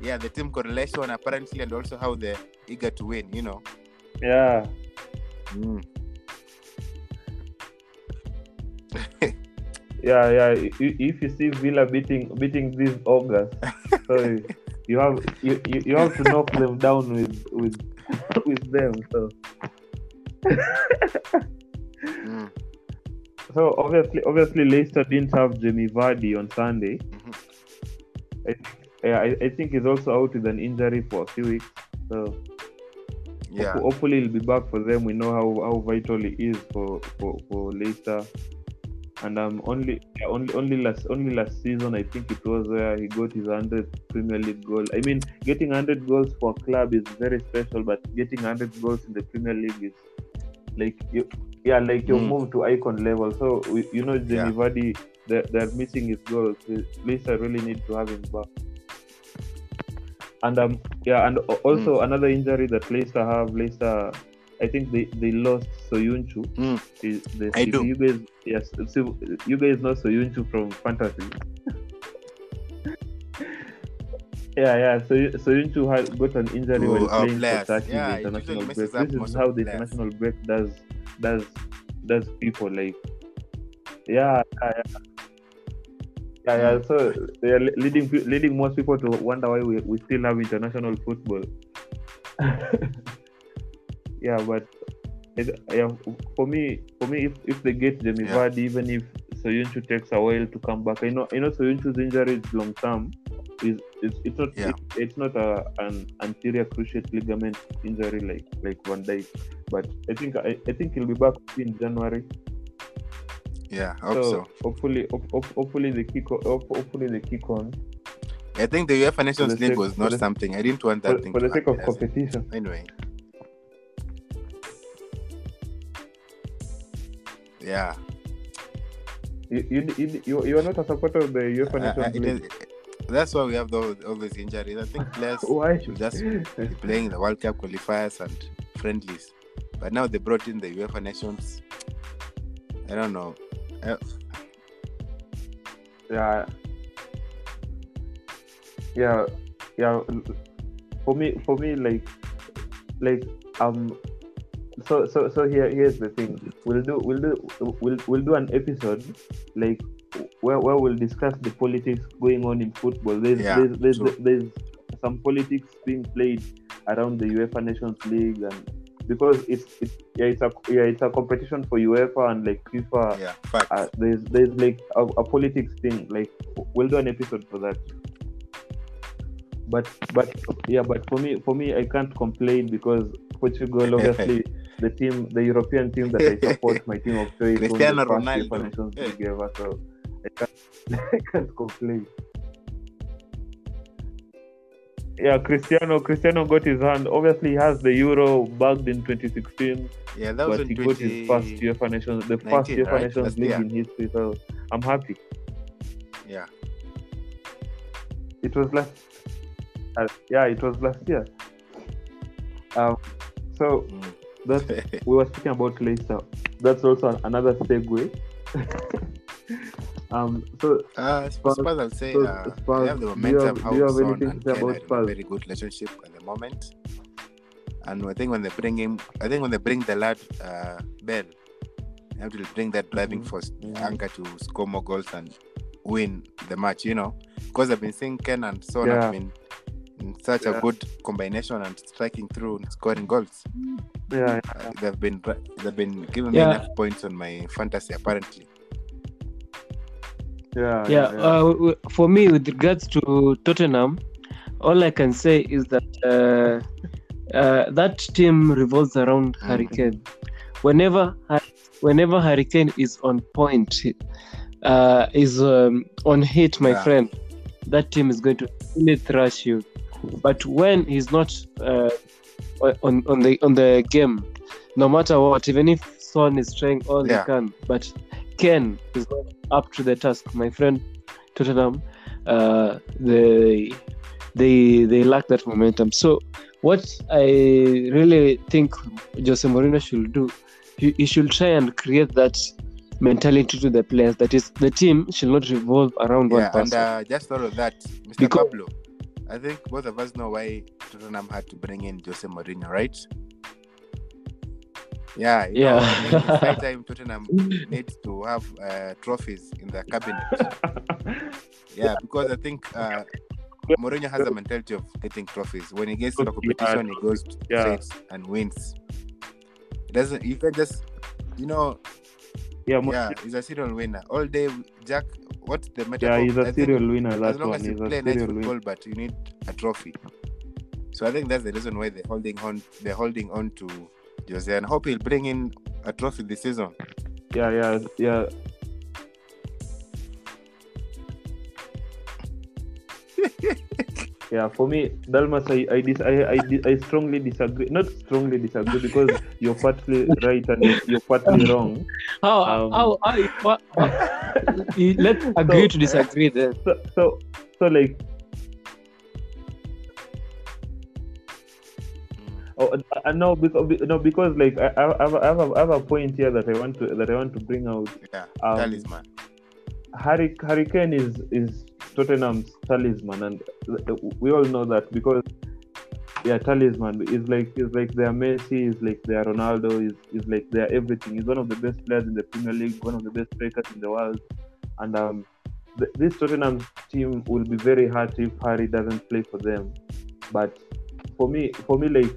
yeah, the team correlation apparently, and also how they're eager to win. You know. yeah, yeah, yeah. i- i- If you see Villa beating beating these August, so you have you, you, you have to knock them down with with with them. So Mm. so obviously obviously Leicester didn't have Jamie Vardy on Sunday. Mhm. I think yeah, I, I think he's also out with an injury for a few weeks. So Yeah. Ho- hopefully he'll be back for them. We know how, how vital he is for, for, for Leicester. And um only yeah, only only last only last season I think it was where he got his hundredth Premier League goal. I mean getting hundred goals for a club is very special, but getting hundred goals in the Premier League is like you yeah, like you Mm. move to icon level. So we, you know Jamie Yeah. They're, they're missing his goals. Leicester really need to have him back. And um yeah, and also Mm. another injury that Leicester have, Leicester I think they, they lost Soyuncu. Mm. The- I do. You guys yes, so you guys know Soyuncu from fantasy. yeah, yeah. So Soyuncu had got an injury To while playing for Turkey Yeah, in the international break. This is how the players. international break does does does people like yeah, yeah, yeah. Yeah, yeah. So they are leading leading most people to wonder why we, we still have international football. yeah, but it, yeah, for me, for me, if, if they get Jamie Yeah. Vardy, even if Soyuncu takes a while to come back, I know I know Soyuncu's injury is long term. Is it's, it's not Yeah. it, it's not a an anterior cruciate ligament injury like like Van Dijk, but I think I, I think he'll be back in January. Yeah. I hope so. hopefully, hop- hop- hopefully the kick, o- hop- hopefully the kick on I think the UEFA Nations League was not the- something. I didn't want that for, thing for the sake of competition. Anyway. Yeah. You, you, you, you, are not a supporter of the UEFA I- I- Nations League. is- that's why we have those, all these injuries. I think players Why? should just be playing the World Cup qualifiers and friendlies. But now they brought in the UEFA Nations. I don't know. Uh, yeah, yeah, yeah. For me, for me, like, like, um, so, so, so here, here's the thing. We'll do, we'll do, we'll, we'll do an episode, like, where, where we'll discuss the politics going on in football. There's, Yeah, there's, there's, true. there's some politics being played around the UEFA Nations League, and because it's, it's, yeah, it's a, yeah, it's a competition for UEFA and like FIFA yeah, uh, there's there's like a, a politics thing like we'll do an episode for that but but yeah but for me for me i can't complain because portugal obviously the team the european team that i support my team of choice Cristiano Ronaldo. Yeah. Ever, so i can't i can't complain yeah, Cristiano. Cristiano got his hand. Obviously, he has the Euro bagged in 2016, Yeah, that was but he got his first 20... UEFA Nations, the first 19, UEFA right? Nations League year. in history. So I'm happy. Yeah. It was last. Uh, yeah, it was last year. Um, so that we were speaking about Leicester. That's also another segue. um, so Uh, Spurs- Spurs, I'll say Spurs- uh, Spurs, they have the do you momentum. have- how do you have anything to say about Spurs? very good relationship at the moment. And I think when they bring him, I think when they bring the lad uh, Bell, they have to bring that driving Mhm. force Mhm. anchor to score more goals and win the match. You know, because I've been seeing Kane and Son Yeah. have been in such Yeah. a good combination and striking through and scoring goals. yeah, Uh, they've been they've been giving me enough points on my fantasy apparently. yeah, yeah, Uh, w- w- for me, with regards to Tottenham, all I can say is that uh, uh, that team revolves around Mm. Harry Kane. Whenever, Har- whenever Harry Kane is on point, uh, is um, on hit, my Yeah. friend, that team is going to really thrash you. But when he's not uh, on on the on the game, no matter what, even if Son is trying all Yeah. he can, but Kane is not up to the task, my friend. Tottenham, uh, they they they lack that momentum. So what I really think Jose Mourinho should do, he, he should try and create that mentality to the players. That is, the team should not revolve around one Yeah, and person. uh, just all of that, Mr. Because- Pablo. I think both of us know why Tottenham had to bring in Jose Mourinho, right? Yeah, Yeah. Know, I mean, it's high time Tottenham needs to have uh, trophies in their cabinet. Yeah, because I think uh, Mourinho has a mentality of getting trophies. When he gets to the competition, he goes Yeah. and wins. It doesn't you can just, you know, yeah, Mo- yeah, he's a serial winner all day. Jack, what's the matter? yeah. He's I a think serial winner. as That long one. as you He's play nice football, winner. but you need a trophy. So I think that's the reason why they're holding on. They're holding on to Jose, and hope he'll bring in a trophy this season. Yeah, yeah, yeah. yeah, for me, Dalmas, I I, dis- I, I, I strongly disagree. Not strongly disagree because you're partly right and you're partly wrong. how, um, how, how, what, you- let's agree to disagree then. So, so, so like, oh, uh, no, because no, because like I, I, have, I, have a, I have a point here that I want to that I want to bring out. Yeah, Um, talisman. Harry Harry is is Tottenham's talisman, and we all know that because yeah, talisman is like is like their Messi, is like their Ronaldo, is is like their everything. He's one of the best players in the Premier League, one of the best strikers in the world, and um, th- this Tottenham team will be very hurt if Harry doesn't play for them. But for me, for me, like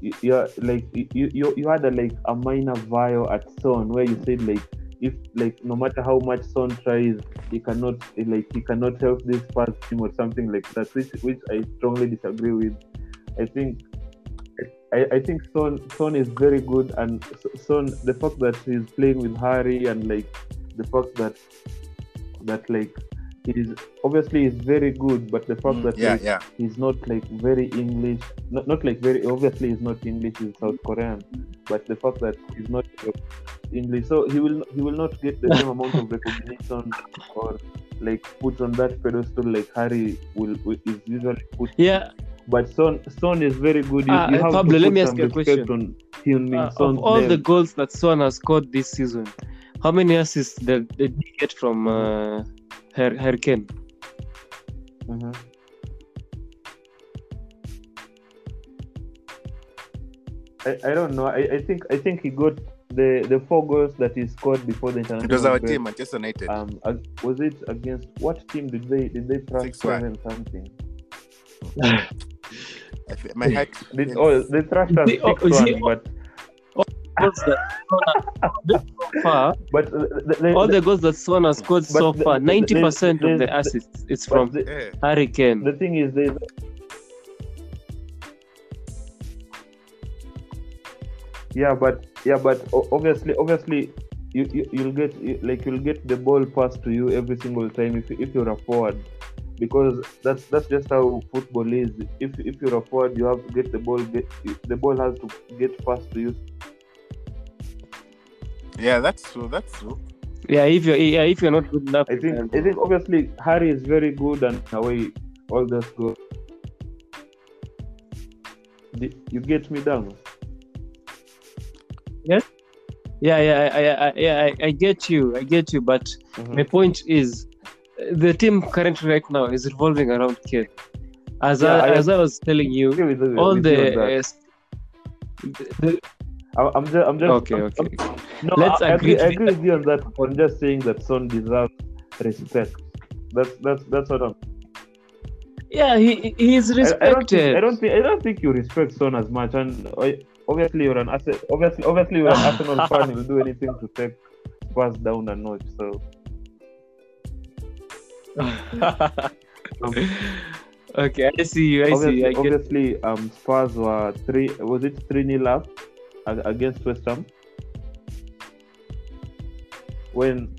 you, like you, you you had a like a minor vile at Son where you said like if like no matter how much Son tries, he cannot like he cannot help this first team or something like that, which which I strongly disagree with. I think I, I think Son Son is very good and Son the fact that he's playing with Harry and like the fact that that like he's obviously he's very good, but the fact Mm, that yeah, like, yeah. he's not like very English, not not like very obviously he's not English, he's South Korean, but the fact that he's not English, so he will he will not get the same amount of recognition or like put on that pedestal like Harry will, will is usually put. Yeah, But Son Son is very good. You, Ah, you uh, have Pablo, to let me ask you a question. on Heung-min uh, of all the goals that Son has scored this season, how many assists did, did he get from uh, Har- Harry Kane? Mhm. I, I don't know. I, I think I think he got the the four goals that he scored before the international It was our break. team, Manchester United. Um, ag- was it against what team did they did they thrash 6-1. seven something? My heart. Did, oh, they thrashed us See, oh, six one, but Goals that Son has scored so far, but the, the, all the goals that Son has scored so the- far, ninety percent of the the- assists is from the, Harry Kane. the thing is they yeah but yeah but obviously obviously you, you you'll get like you'll get the ball passed to you every single time if, if you're a forward because that's that's just how football is. If if you're a forward, you have to get the ball. Get the ball has to get fast to you. Yeah, that's true. That's true. Yeah, if you're yeah, if you're not good enough, I think I think obviously Harry is very good and away all that go. You get me down. Yes. yeah, yeah, I, I, I, yeah, I, I get you, I get you, but Mhm. my point is, the team currently right now is revolving around Kane. As Yeah, I, I- as I was telling you, you- all the, on uh, the I- I'm just, I'm just okay, I'm- okay. I'm- no, Let's I, agree agree, I agree with you on that. I'm just saying that Son deserves respect. That's that's that's what I'm. Yeah, he he is I, I don't respected. think I don't think I don't think you respect Son as much. And obviously you're an. Obviously, obviously you're an Arsenal fan. You'll do anything to take Spurs down a notch. So okay, I see you. I see. You. I get. obviously, um, Spurs were three. Was it three nil up against West Ham? When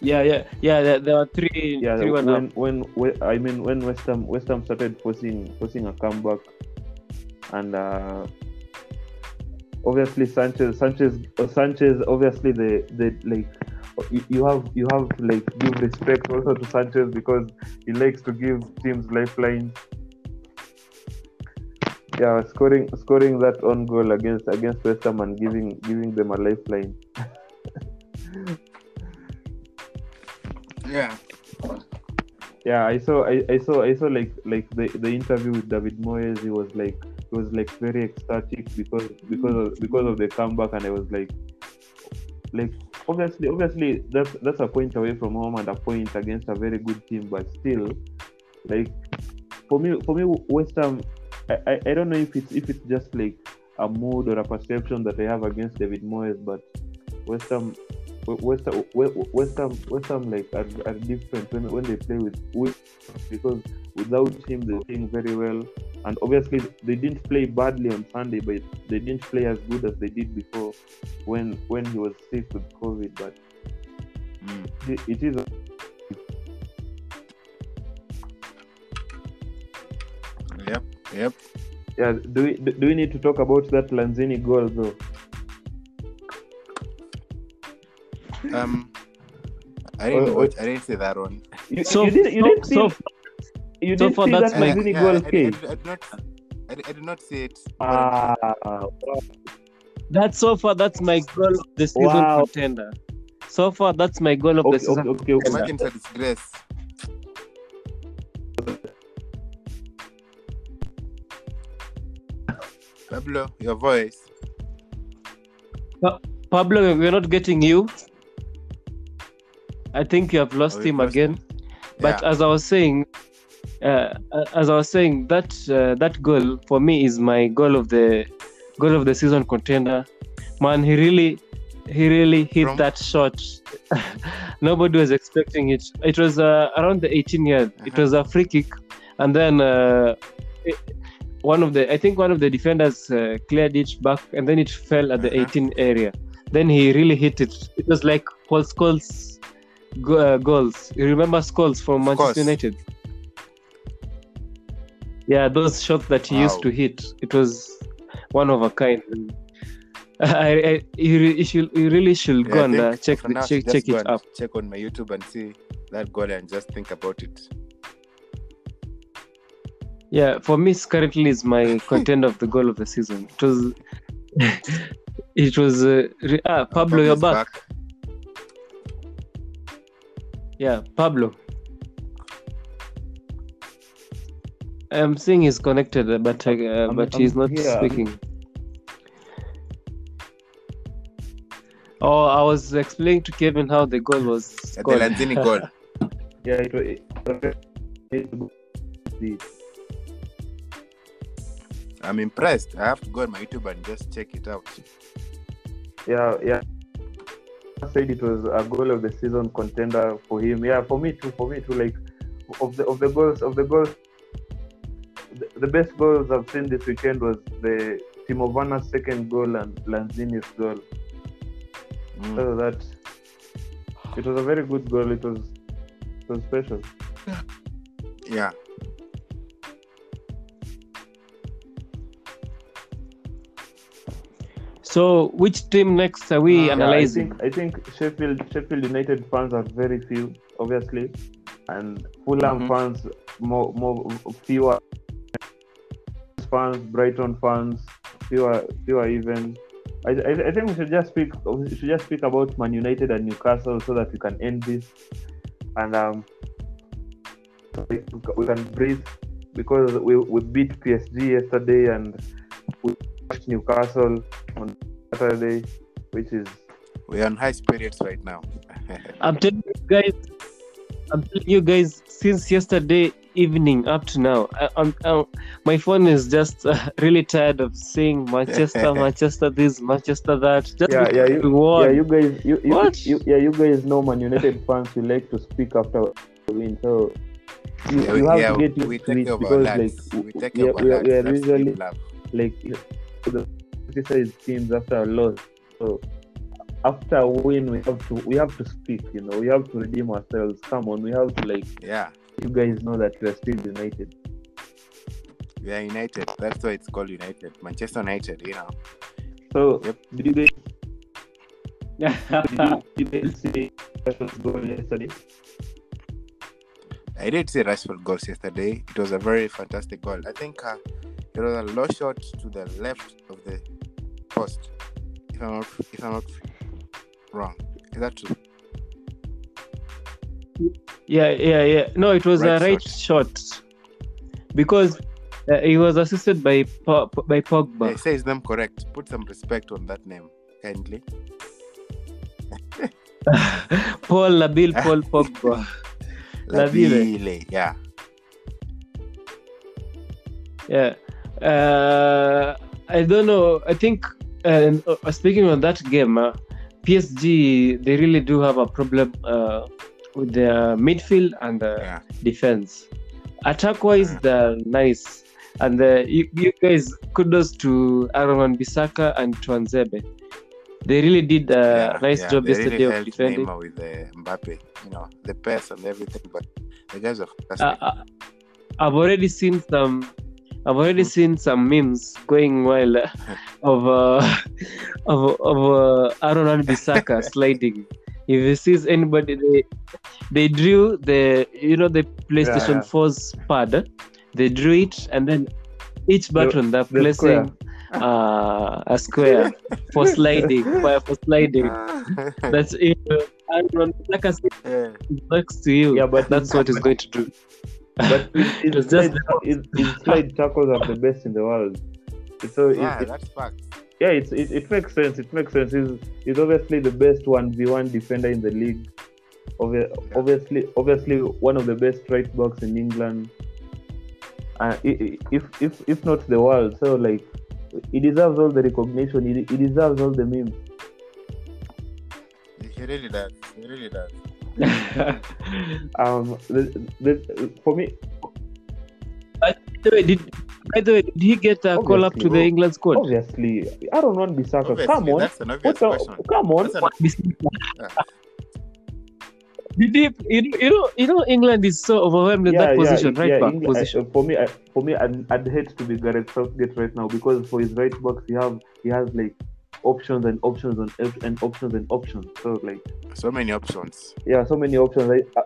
Yeah, yeah, yeah. There, there are three, yeah, three one up. when, when when I mean when West Ham West Ham started forcing forcing a comeback, and uh, obviously Sanchez Sanchez uh, Sanchez obviously the the like you, you have you have to like give respect also to Sanchez because he likes to give teams lifelines. Yeah, scoring scoring that own goal against against West Ham and giving giving them a lifeline. Yeah. yeah i saw I, I saw i saw like like the, the interview with david moyes he was like he was like very ecstatic because because of because of the comeback and i was like like obviously obviously that's that's a point away from home and a point against a very good team but still like for me for me west ham I, I, I don't know if it's if it's just like a mood or a perception that i have against david moyes but west ham West Ham, West Ham, West Ham like are, are different when, when they play with, with because without him they're playing very well and obviously they didn't play badly on Sunday but they didn't play as good as they did before when when he was sick with COVID but Mm. it, it is Yep. Yep. yeah do we do we need to talk about that Lanzini goal though Um, I didn't Uh, watch. I didn't see that one. you, So, you didn't you so, didn't see, so you so didn't far see that's that my- Lanzini yeah, goal I, did, I, Kane? I did not. I did, I did not see it. ah that's so far that's my goal of the season Wow. contender. So far, that's my goal of the season. okay, okay, okay. Imagine it's a disgrace. Pablo, your voice. Pablo, we're not getting you. I think you have lost Oh, him we've lost again. But yeah. as I was saying, uh, as I was saying, that uh, that goal for me is my goal of the goal of the season contender. Man, he really, he really hit From- that shot. Nobody was expecting it. It was uh, around the 18 yard. It Uh-huh. was a free kick, and then uh, it, one of the I think one of the defenders uh, cleared it back, and then it fell at the Uh-huh. 18 area. Then he really hit it. It was like Paul Scholes go, uh, goals. You remember Scholes from Manchester. United? Yeah, those shots that he used to hit. It was one of a kind. I, I you, you should you really should Yeah, go and uh, check now, check check it up. Check on my YouTube and see that goal and just think about it. Yeah, for me, it's currently is my contender of the goal of the season. It was, it was. Uh, re- ah, Pablo, you're Pablo's back. Yeah, Pablo. I'm seeing he's connected, but uh, I'm- but I'm he's not here. speaking. Oh, I was explaining to Kevin how the goal was Uh, The scored. Lanzini goal. Yeah, it, it, it, it, I'm impressed. I have to go on my YouTube and just check it out. yeah, yeah. I said it was a goal of the season contender for him. Yeah, for me too. For me too. Like of the of the goals of the goals, the, the best goals I've seen this weekend was the Timo Werner's second goal and Lanzini's goal. Mm. So that it was a very good goal. It was it was special. Yeah. So, which team next are we Uh, analyzing? I think I think Sheffield Sheffield United fans are very few, obviously, and Fulham Mhm. fans more more fewer fans, Brighton fans fewer fewer even. I, I, I think we should just speak we should just speak about Man United and Newcastle so that we can end this and um we, we can breathe because we, we beat PSG yesterday and we beat Newcastle on Saturday, which is We're on high spirits right now. I'm telling you guys, I'm telling you guys, since yesterday evening up to now, I, I'm, i my phone is just uh, really tired of seeing Manchester, Manchester this, Manchester that. Just Yeah, yeah, because we won. yeah, you guys, you, you, What? you, yeah, you guys know Man United fans. You like to speak after a win, so you, Yeah, you we- have yeah, to get we used to it care of our because, lads. like, we take we, care of our we, are- we are usually like you know, the criticize teams after a loss. So after a win, we have to we have to speak. You know, we have to redeem ourselves. Come on, we have to like Yeah, you guys know that we are still united. we are United. That's why it's called United. Manchester United, you know. So Yep. did you guys did you, did you see Rashford's goal yesterday? I did see Rashford goals yesterday. It was a very fantastic goal. I think uh, it was a low shot to the left of the post. If I'm not, if I'm not wrong, is that true? Yeah, yeah, yeah. No, it was Right a right shot because uh, he was assisted by Po- by Pogba. Yeah, say his name correct. Put some respect on that name, kindly. Paul Nabil Paul Pogba. Labile. Labile, yeah. Yeah. Uh, I don't know. I think uh, uh, speaking on that game, uh, PSG they really do have a problem uh, with their midfield and the Yeah. defense. Attack wise, Yeah. they're nice, and uh, you, you guys kudos to Aaron Bissaka and Tuanzebe. They really did a yeah, nice job they yesterday really of defending. Neymar with uh, Mbappe, you know, the pass and everything, but the guys are Uh, fantastic. uh, I've already seen some. I've already Mhm. seen some memes going wild of uh, of of uh, Aaron Bissaka sliding. If he sees anybody, they they drew the you know the PlayStation yeah. 4's pad. They drew it, and then each button they're the placing uh, a square for sliding. for, for sliding. That's if uh, Aaron Bissaka sits yeah. next to you. Yeah, but that's what he's going to do. But his, his, was just- slide, his, his slide tackles are the best in the world. So it- yeah, it, that's fact. Yeah, it's, it, it makes sense. It makes sense. He's, he's obviously the best one v one defender in the league. Obvi- Obviously, obviously one of the best right backs in England. Uh, i- i- if if if not the world, so like he deserves all the recognition. He, he deserves all the memes. He really does. He really does. Um, the, the, for me, By the way, did by the way, did he get a call up to Obviously, the. England squad? obviously, I don't want Bissaka. Obviously, Come on, that's an obvious What the- question. come on. That's an- Did he? You know, you know, England is so overwhelmed in that position, right back England- position. uh, for me, I, for me, I'd, I'd hate to be Gareth Southgate right now because for his right backs, he have he has like options and options and, and options and options. So like, so many options. yeah, so many options. I, I,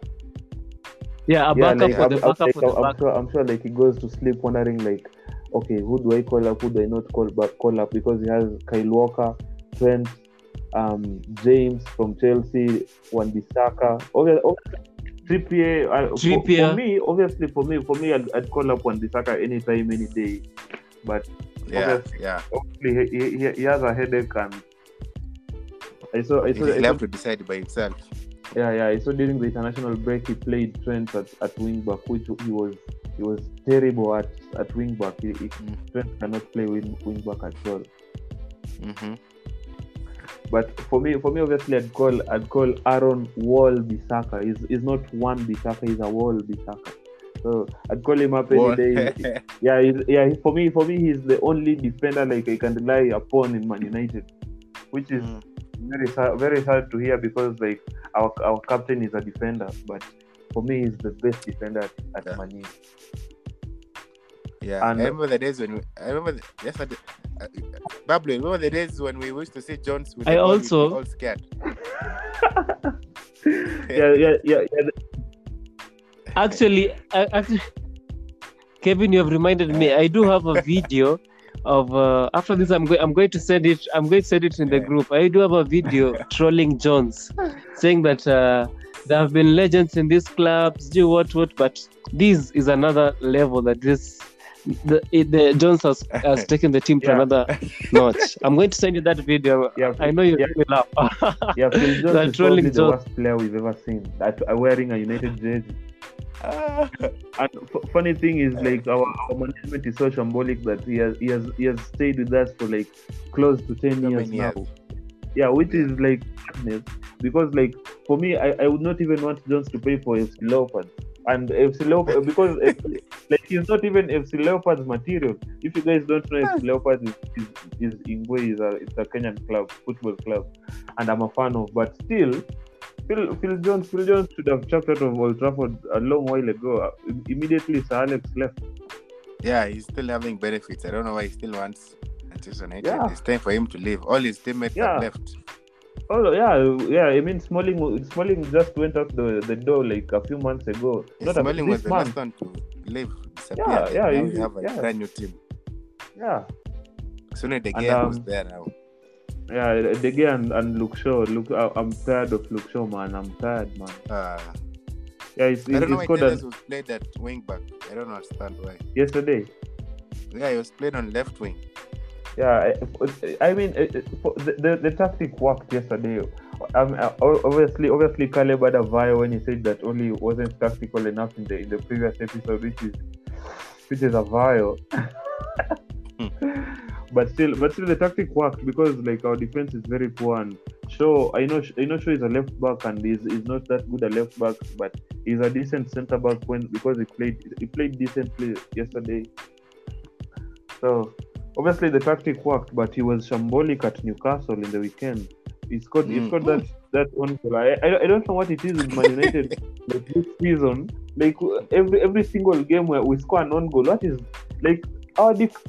yeah, a yeah, backup like, for I'm, the I'm, backup like, for the I'm back. sure, I'm sure, like he goes to sleep wondering like, okay, who do I call up? Who do I not call back? Call up because he has Kyle Walker, Trent, um, James from Chelsea, Wan Bissaka. Obviously, Trippier, uh, for- Trippier. For, me, obviously, for me, for me, I'd, I'd call up Wan Bissaka anytime, any day. But Yeah, Obviously. yeah. obviously, he, he, he has a headache, and I saw, I saw, I He'll saw have to decide by himself. Yeah, yeah. Saw during the international break he played Trent at, at wing back, which he was he was terrible at at wing back. He, he, Mm. Trent cannot play wing, wing back at all. hmm But for me, for me, obviously, I'd call I'd call Aaron Wall Bissaka. He's, he's not one Bissaka. He's a Wall Bissaka. So I'd call him up any day. Yeah, he's, yeah. For me, for me, he's the only defender like I can rely upon in Man United, which is Mm. Very sad, very sad to hear because like our our captain is a defender, but for me he's the best defender at, at Yeah. Man U. Yeah, And- I remember the days when we, I remember the, yes, I did, uh, Pablo, remember the days when we used to see Jones with I the ball, also- all scared. yeah, yeah, yeah, yeah. Actually, I, actually, Kevin, you have reminded me. I do have a video of. Uh, after this, I'm going. I'm going to send it. I'm going to send it in the group. I do have a video trolling Jones, saying that uh, there have been legends in these clubs. Do what what, but this is another level that this. The, it, the Jones has, has taken the team to Yeah. another notch. I'm going to send you that video. Yeah, I know you yeah. will laugh. Yeah, Phil Jones is trolling probably the worst player we've ever seen. That uh, wearing a United jersey. And f- funny thing is, like our, our management is so shambolic that he has he has he has stayed with us for like close to ten so years many now. Yeah, which is like madness. Because like for me, I, I would not even want Jones to pay for FC Leopard And FC Leopard uh, because FC uh, like he's not even FC Leopards material. If you guys don't know, FC Leopard is is, is Ingwe is a it's a Kenyan club, football club, and I'm a fan of. But still, Phil, Phil Jones Phil Jones should have chopped out of Old Trafford a long while ago. Immediately, Sir Alex left. Yeah, he's still having benefits. I don't know why he still wants Manchester United. Yeah. It's time for him to leave. All his teammates Yeah. have left. Oh yeah, yeah. I mean, Smalling Smalling just went out the, the door like a few months ago. Not a, Smalling was the month. last one to leave. Disappear. Yeah, yeah, Now we have a yeah. brand new team. Yeah, Sooner And, Gea was um, there now. Yeah. De Gea and, and Luke Shaw. Look, I, I'm tired of Luke Shaw, man. I'm tired, man. Uh, Yeah, he's, I don't know why was played at wing back. I don't understand why. yesterday. Yeah, he was played on left wing. Yeah, I, I mean, it, it- for- the, the the tactic worked yesterday. Um, uh, obviously, obviously, Caleb had a via when he said that only wasn't tactical enough in the in the previous episode, which is which is a vile. but still, but still, the tactic worked because like our defense is very poor. And Shaw, I know, I know, Shaw is a left back and is is not that good a left back, but he's a decent centre back when because he played he played decently yesterday. So obviously the tactic worked, but he was shambolic at Newcastle in the weekend. He scored, he Mm. scored that that one goal. I, I, I don't know what it is with Man United like this season. Like every every single game where we score an own goal, what is like our def-.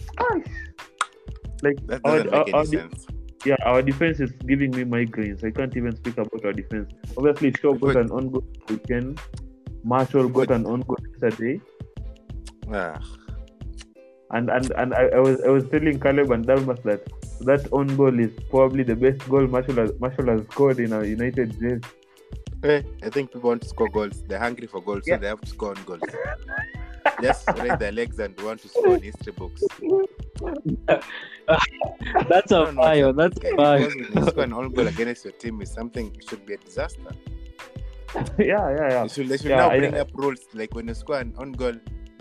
Like That our, doesn't our, make our any de- sense. yeah, our defense is giving me migraines. I can't even speak about our defense. Obviously, Shaw got an on goal weekend. Martial got an on goal yesterday. Ah, And and and I, I was I was telling Caleb and Dalmas that that on goal is probably the best goal Martial has, Martial has scored in a United jersey. eh, I think people want to score goals. They're hungry for goals, Yeah. so they have to score on goals. Just raise their legs and want to score in history books. That's a fire. That's up, fire. Because when you score an own goal against your team is something it should be a disaster. yeah, yeah, yeah. They should, they should Yeah, now I- bring up rules like when you score an own goal,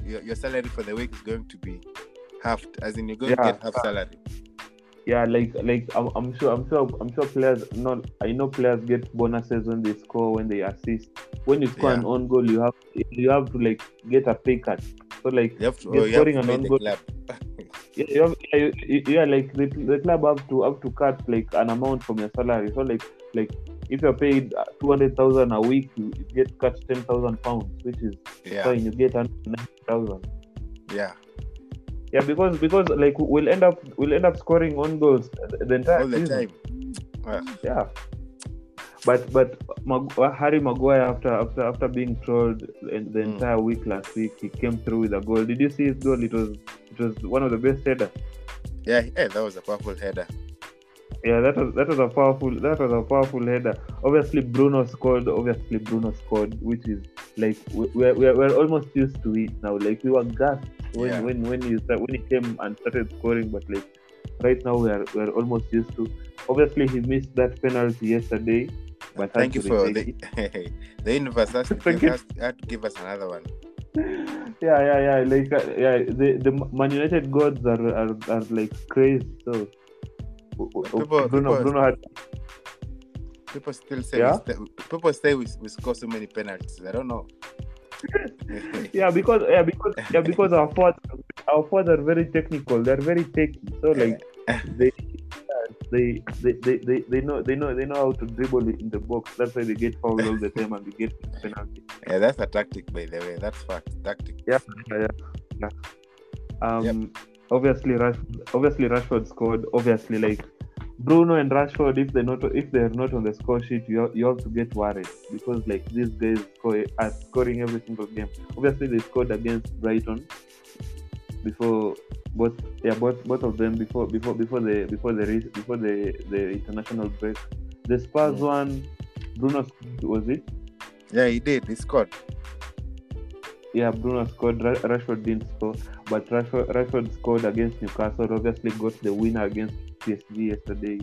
your, your salary for the week is going to be halved, as in you're going Yeah. to get half salary. Yeah, like like I'm, I'm sure I'm sure I'm sure players not I know players get bonuses when they score when they assist. When you score an Yeah. own goal, you have you have to like get a pay cut. So like You have to, You're you scoring to an own the goal. yeah, you have, yeah, you- yeah, like the, the club have to have to cut like an amount from your salary. So like like if you're paid uh, two hundred thousand a week, you get cut ten thousand pounds, which is yeah, fine. You get ninety thousand. yeah. Yeah, because because like we'll end up we'll end up scoring on goals the entire All the season. time. Ah, Yeah. But but Mag- Harry Maguire after after after being trolled the Mm. entire week last week, he came through with a goal. Did you see his goal? It was it was one of the best headers. yeah, yeah, that was a powerful header. Yeah, that was that was a powerful that was a powerful header. Obviously, Bruno scored. Obviously, Bruno scored, which is like we- we're, we're, we're almost used to it now. Like we were gassed when Yeah. when when he start, when he came and started scoring, but like right now we are we're almost used to. Obviously, he missed that penalty yesterday. But Thank you for the the universe has to, give, you. has, had to give us another one. yeah, yeah, yeah. Like, uh, yeah, the the Man United gods are are, are like crazy. So, People- Bruno, people- Bruno had People still say Yeah? we people say we, we score so many penalties. I don't know. yeah because yeah because yeah because our forwards our forwards are very technical. They're very techy. So like they they, they, they, they, they know they know they know how to dribble in the box. That's why they get fouled all the time and they get penalty. Yeah, that's a tactic, by the way. That's fact. Tactic. Yeah, yeah, yeah. Um, obviously, Rashford, obviously Rashford scored. Obviously, like Bruno and Rashford, if they're not if they're not on the score sheet, you have, you have to get worried because like these guys score, are scoring every single game. Obviously, they scored against Brighton before both yeah both both of them before before before the before the before the the international break. The Spurs Mm. one, Bruno was it? Yeah, he did. He scored. Yeah, Bruno scored. Rashford didn't score, but Rashford, Rashford scored against Newcastle. Obviously, got the winner against PSG yesterday.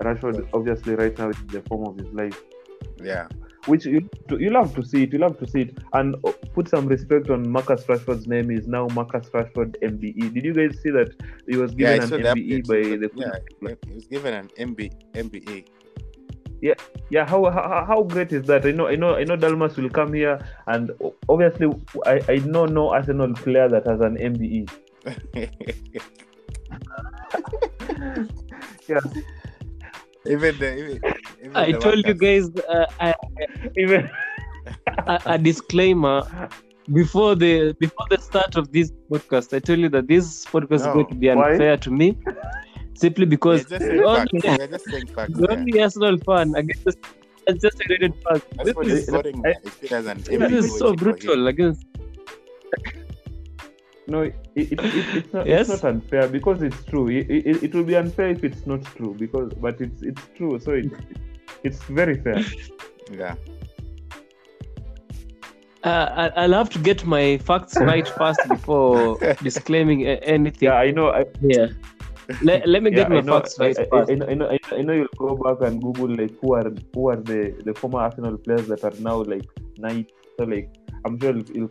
Rashford, obviously, right now is the form of his life, Yeah. Which you you love to see it. You love to see it, and uh, put some respect on Marcus Rashford's name. Is now Marcus Rashford MBE. Did you guys see that he was given saw an MBE by the yeah, he was given an MB, MBA. yeah yeah. how, how how great is that i know i know i know dalmas will come here and obviously i i know no arsenal player that has an mbe yeah even the even, even I the told you guys uh, I, even a, a disclaimer before the before the start of this podcast. I told you that this podcast is going to be Why? unfair to me, simply because just the only, just facts. the yeah. only Arsenal fan against the Manchester United fans. That's what This is. I- It this is so waiting for him. brutal against. No it, it, it, it's not Yes? it's not unfair because it's true it, it, it will be unfair if it's not true because but it's it's true so it, it's very fair Yeah. Uh, I, I'll have to get my facts right first before disclaiming anything yeah i know I, here. Let, let me yeah, get my I know, facts I, right I, first. I, know, I, know, I know- I know you'll go back and Google like who are who are the, the former Arsenal players that are now like knights. So like I'm sure it'll, it'll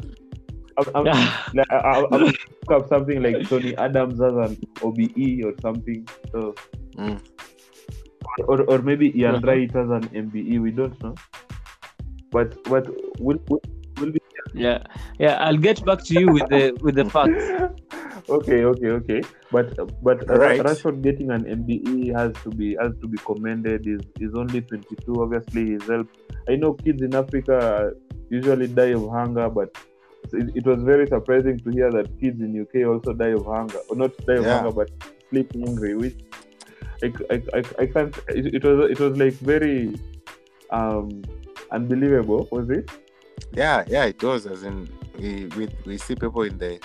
I'm, I'm, I, I, I'm gonna look up something like Tony Adams as an OBE or something. So Mm. or, or maybe Ian Uh-huh. Wright as an MBE. We don't know. But but will will, will be yeah, yeah. I'll get back to you with the with the facts. okay, okay, okay. But but uh, Right. Rashford getting an MBE has to be has to be commended. Is is only 22. Obviously, he's helped. I know kids in Africa usually die of hunger, but it, it was very surprising to hear that kids in UK also die of hunger, or not die of Yeah. hunger, but sleep hungry. Which I, I, I, I can't. It, it was it was like very um unbelievable. Was it? Yeah, yeah, it was. As in, we we, we see people in the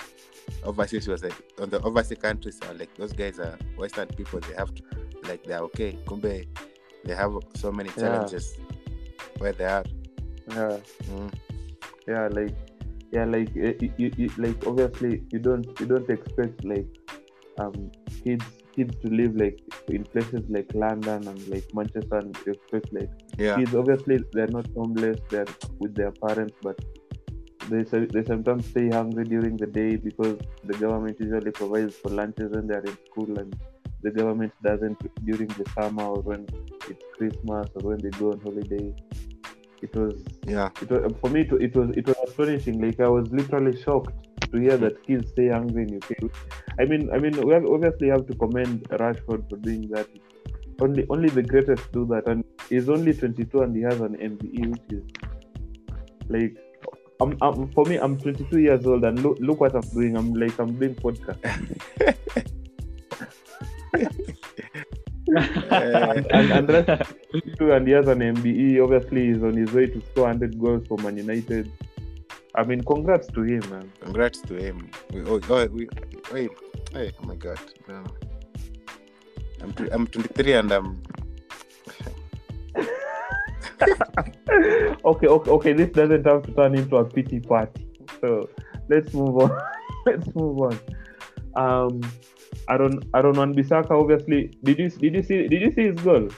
overseas was like on the overseas countries are like those guys are Western people. They have to like they're okay. Kumbe, they have so many Yeah. challenges where they are. Yeah. Mm. yeah like yeah like eh, you, you, you, like obviously you don't you don't expect like um kids kids to live like in places like london and like manchester and you expect like Yeah, kids obviously they're not homeless they're with their parents but they they sometimes stay hungry during the day because the government usually provides for lunches when they're in school and the government doesn't during the summer or when it's christmas or when they go on holiday it was yeah, it was, for me it, it was it was astonishing. Like i was literally shocked to hear that kids stay hungry in uk i mean i mean we have, obviously have to commend rashford for doing that. Only only the greatest do that and he's only 22 and he has an mbe which is like I'm, I'm, for me i'm 22 years old and look, look what i'm doing. I'm like i'm doing podcast and, 22 and he has an mbe obviously he's on his way to score 100 goals for man united i mean congrats to him man congrats to him. We, oh, oh, we, wait, hey, oh my god, no. I'm tw- I'm 23 and I'm okay, okay, okay. This doesn't have to turn into a pity party. So let's move on. let's move on. Um, Aaron Aaron Wan Bissaka. Obviously, did you did you see did you see his goal?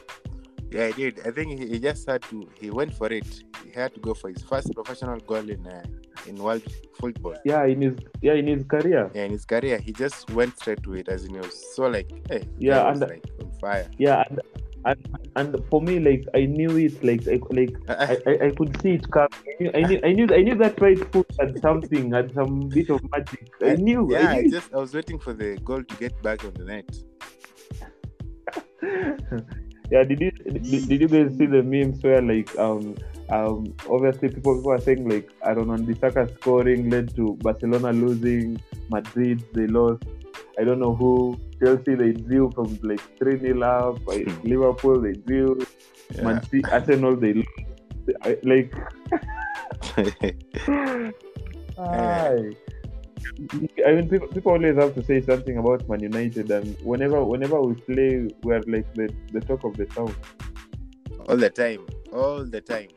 Yeah, I did. I think he, he just had to. He went for it. He had to go for his first professional goal in uh, in world football. Yeah, in his yeah in his career. Yeah, in his career, he just went straight to it. As in, he was so like, hey, Yeah, and- like on fire. Yeah, and, and and for me, like I knew it. Like I, like I, I, I could see it come. I knew, I knew I knew that right foot had something, had some bit of magic. I knew. yeah, I I just I was waiting for the goal to get back on the net. yeah, did you did, did you guys see the memes where like um um obviously people people are saying like I don't know Bissaka scoring led to Barcelona losing, Madrid they lost. I don't know who. Chelsea they drew from like three 0 up. like, Liverpool they drew. Yeah. Man City, Arsenal they like Aye. I mean, people, people always have to say something about Man United, and whenever whenever we play, we're like the, the talk of the town all the time. All the time.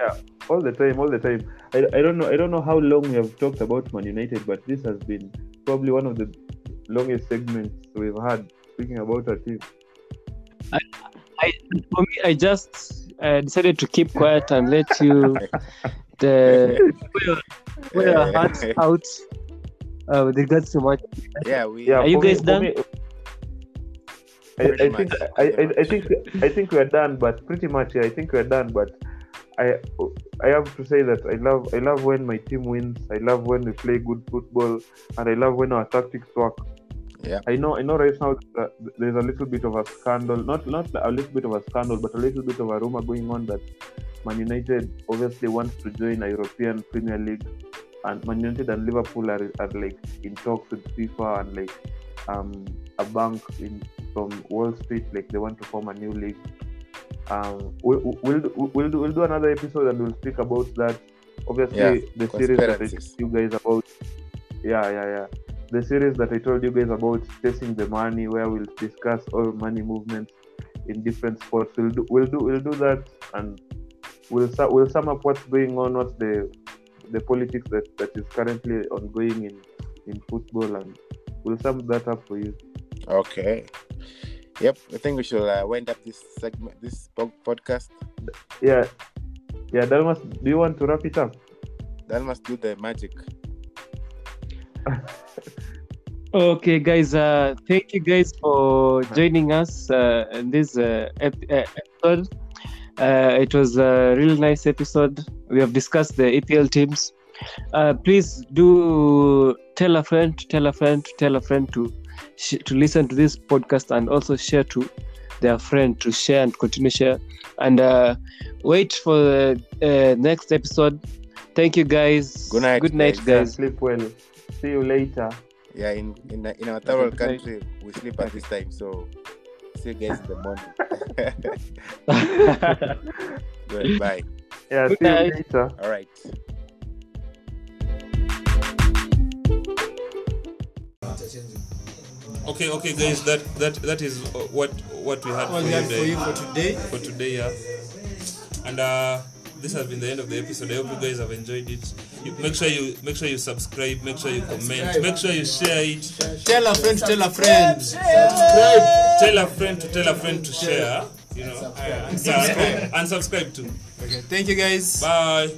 Yeah, all the time, all the time. I, I don't know I don't know how long we have talked about Man United, but this has been probably one of the longest segments we've had speaking about our team. I, for me, I just uh, decided to keep quiet and let you the put your, put your hearts out uh, with regards to what. Yeah, we Yeah, Are you for me- guys done? me- I, Pretty I much, think I, I, I think I think we're done, but pretty much yeah, I think we're done. But I I have to say that I love I love when my team wins. I love when we play good football, and I love when our tactics work. Yeah. I know I know right now that there's a little bit of a scandal, not not a little bit of a scandal, but a little bit of a rumor going on that Man United obviously wants to join a European Premier League, and Man United and Liverpool are, are like in talks with FIFA and like um, a bank in from Wall Street, like they want to form a new league. Um, we, we- we'll do- we'll do, we'll do another episode and we'll speak about that. Obviously, Yeah, the series that I conspiracies. told you guys about. Yeah, yeah, yeah. The series that I told you guys about chasing the money, where we'll discuss all money movements in different sports. We'll do we'll do we'll do that and we'll we'll sum up what's going on, what's the the politics that, that is currently ongoing in in football, and we'll sum that up for you. Okay. Yep. I think we should uh, wind up this segment, this podcast. Yeah, yeah. Dalmas, do you want to wrap it up? That must do the magic. Okay, guys. Uh, thank you guys for joining us uh, in this uh, ep- uh, episode. Uh, it was a really nice episode. We have discussed the EPL teams. Uh, please do tell a friend, tell a friend, tell a friend to sh- to listen to this podcast and also share to their friend to share and continue share and uh, wait for the uh, next episode. Thank you, guys. Good night, Good night, guys. Guys. sleep well. See you later. Yeah, in in, in our third world country, we sleep at this time. So see you guys in the morning. Good. Bye. Yeah, see you later. All right. Okay, okay, guys. That that that is uh, what what we had for you, had for you today. for today. for today, yeah. And uh, this has been the end of the episode. I hope you guys have enjoyed it. You, make sure you make sure you subscribe. Make sure you comment. Make sure you share it. Tell a friend to tell a friend. Tell a friend to tell a friend to share. You know, yeah, and subscribe too. Okay, thank you guys. Bye.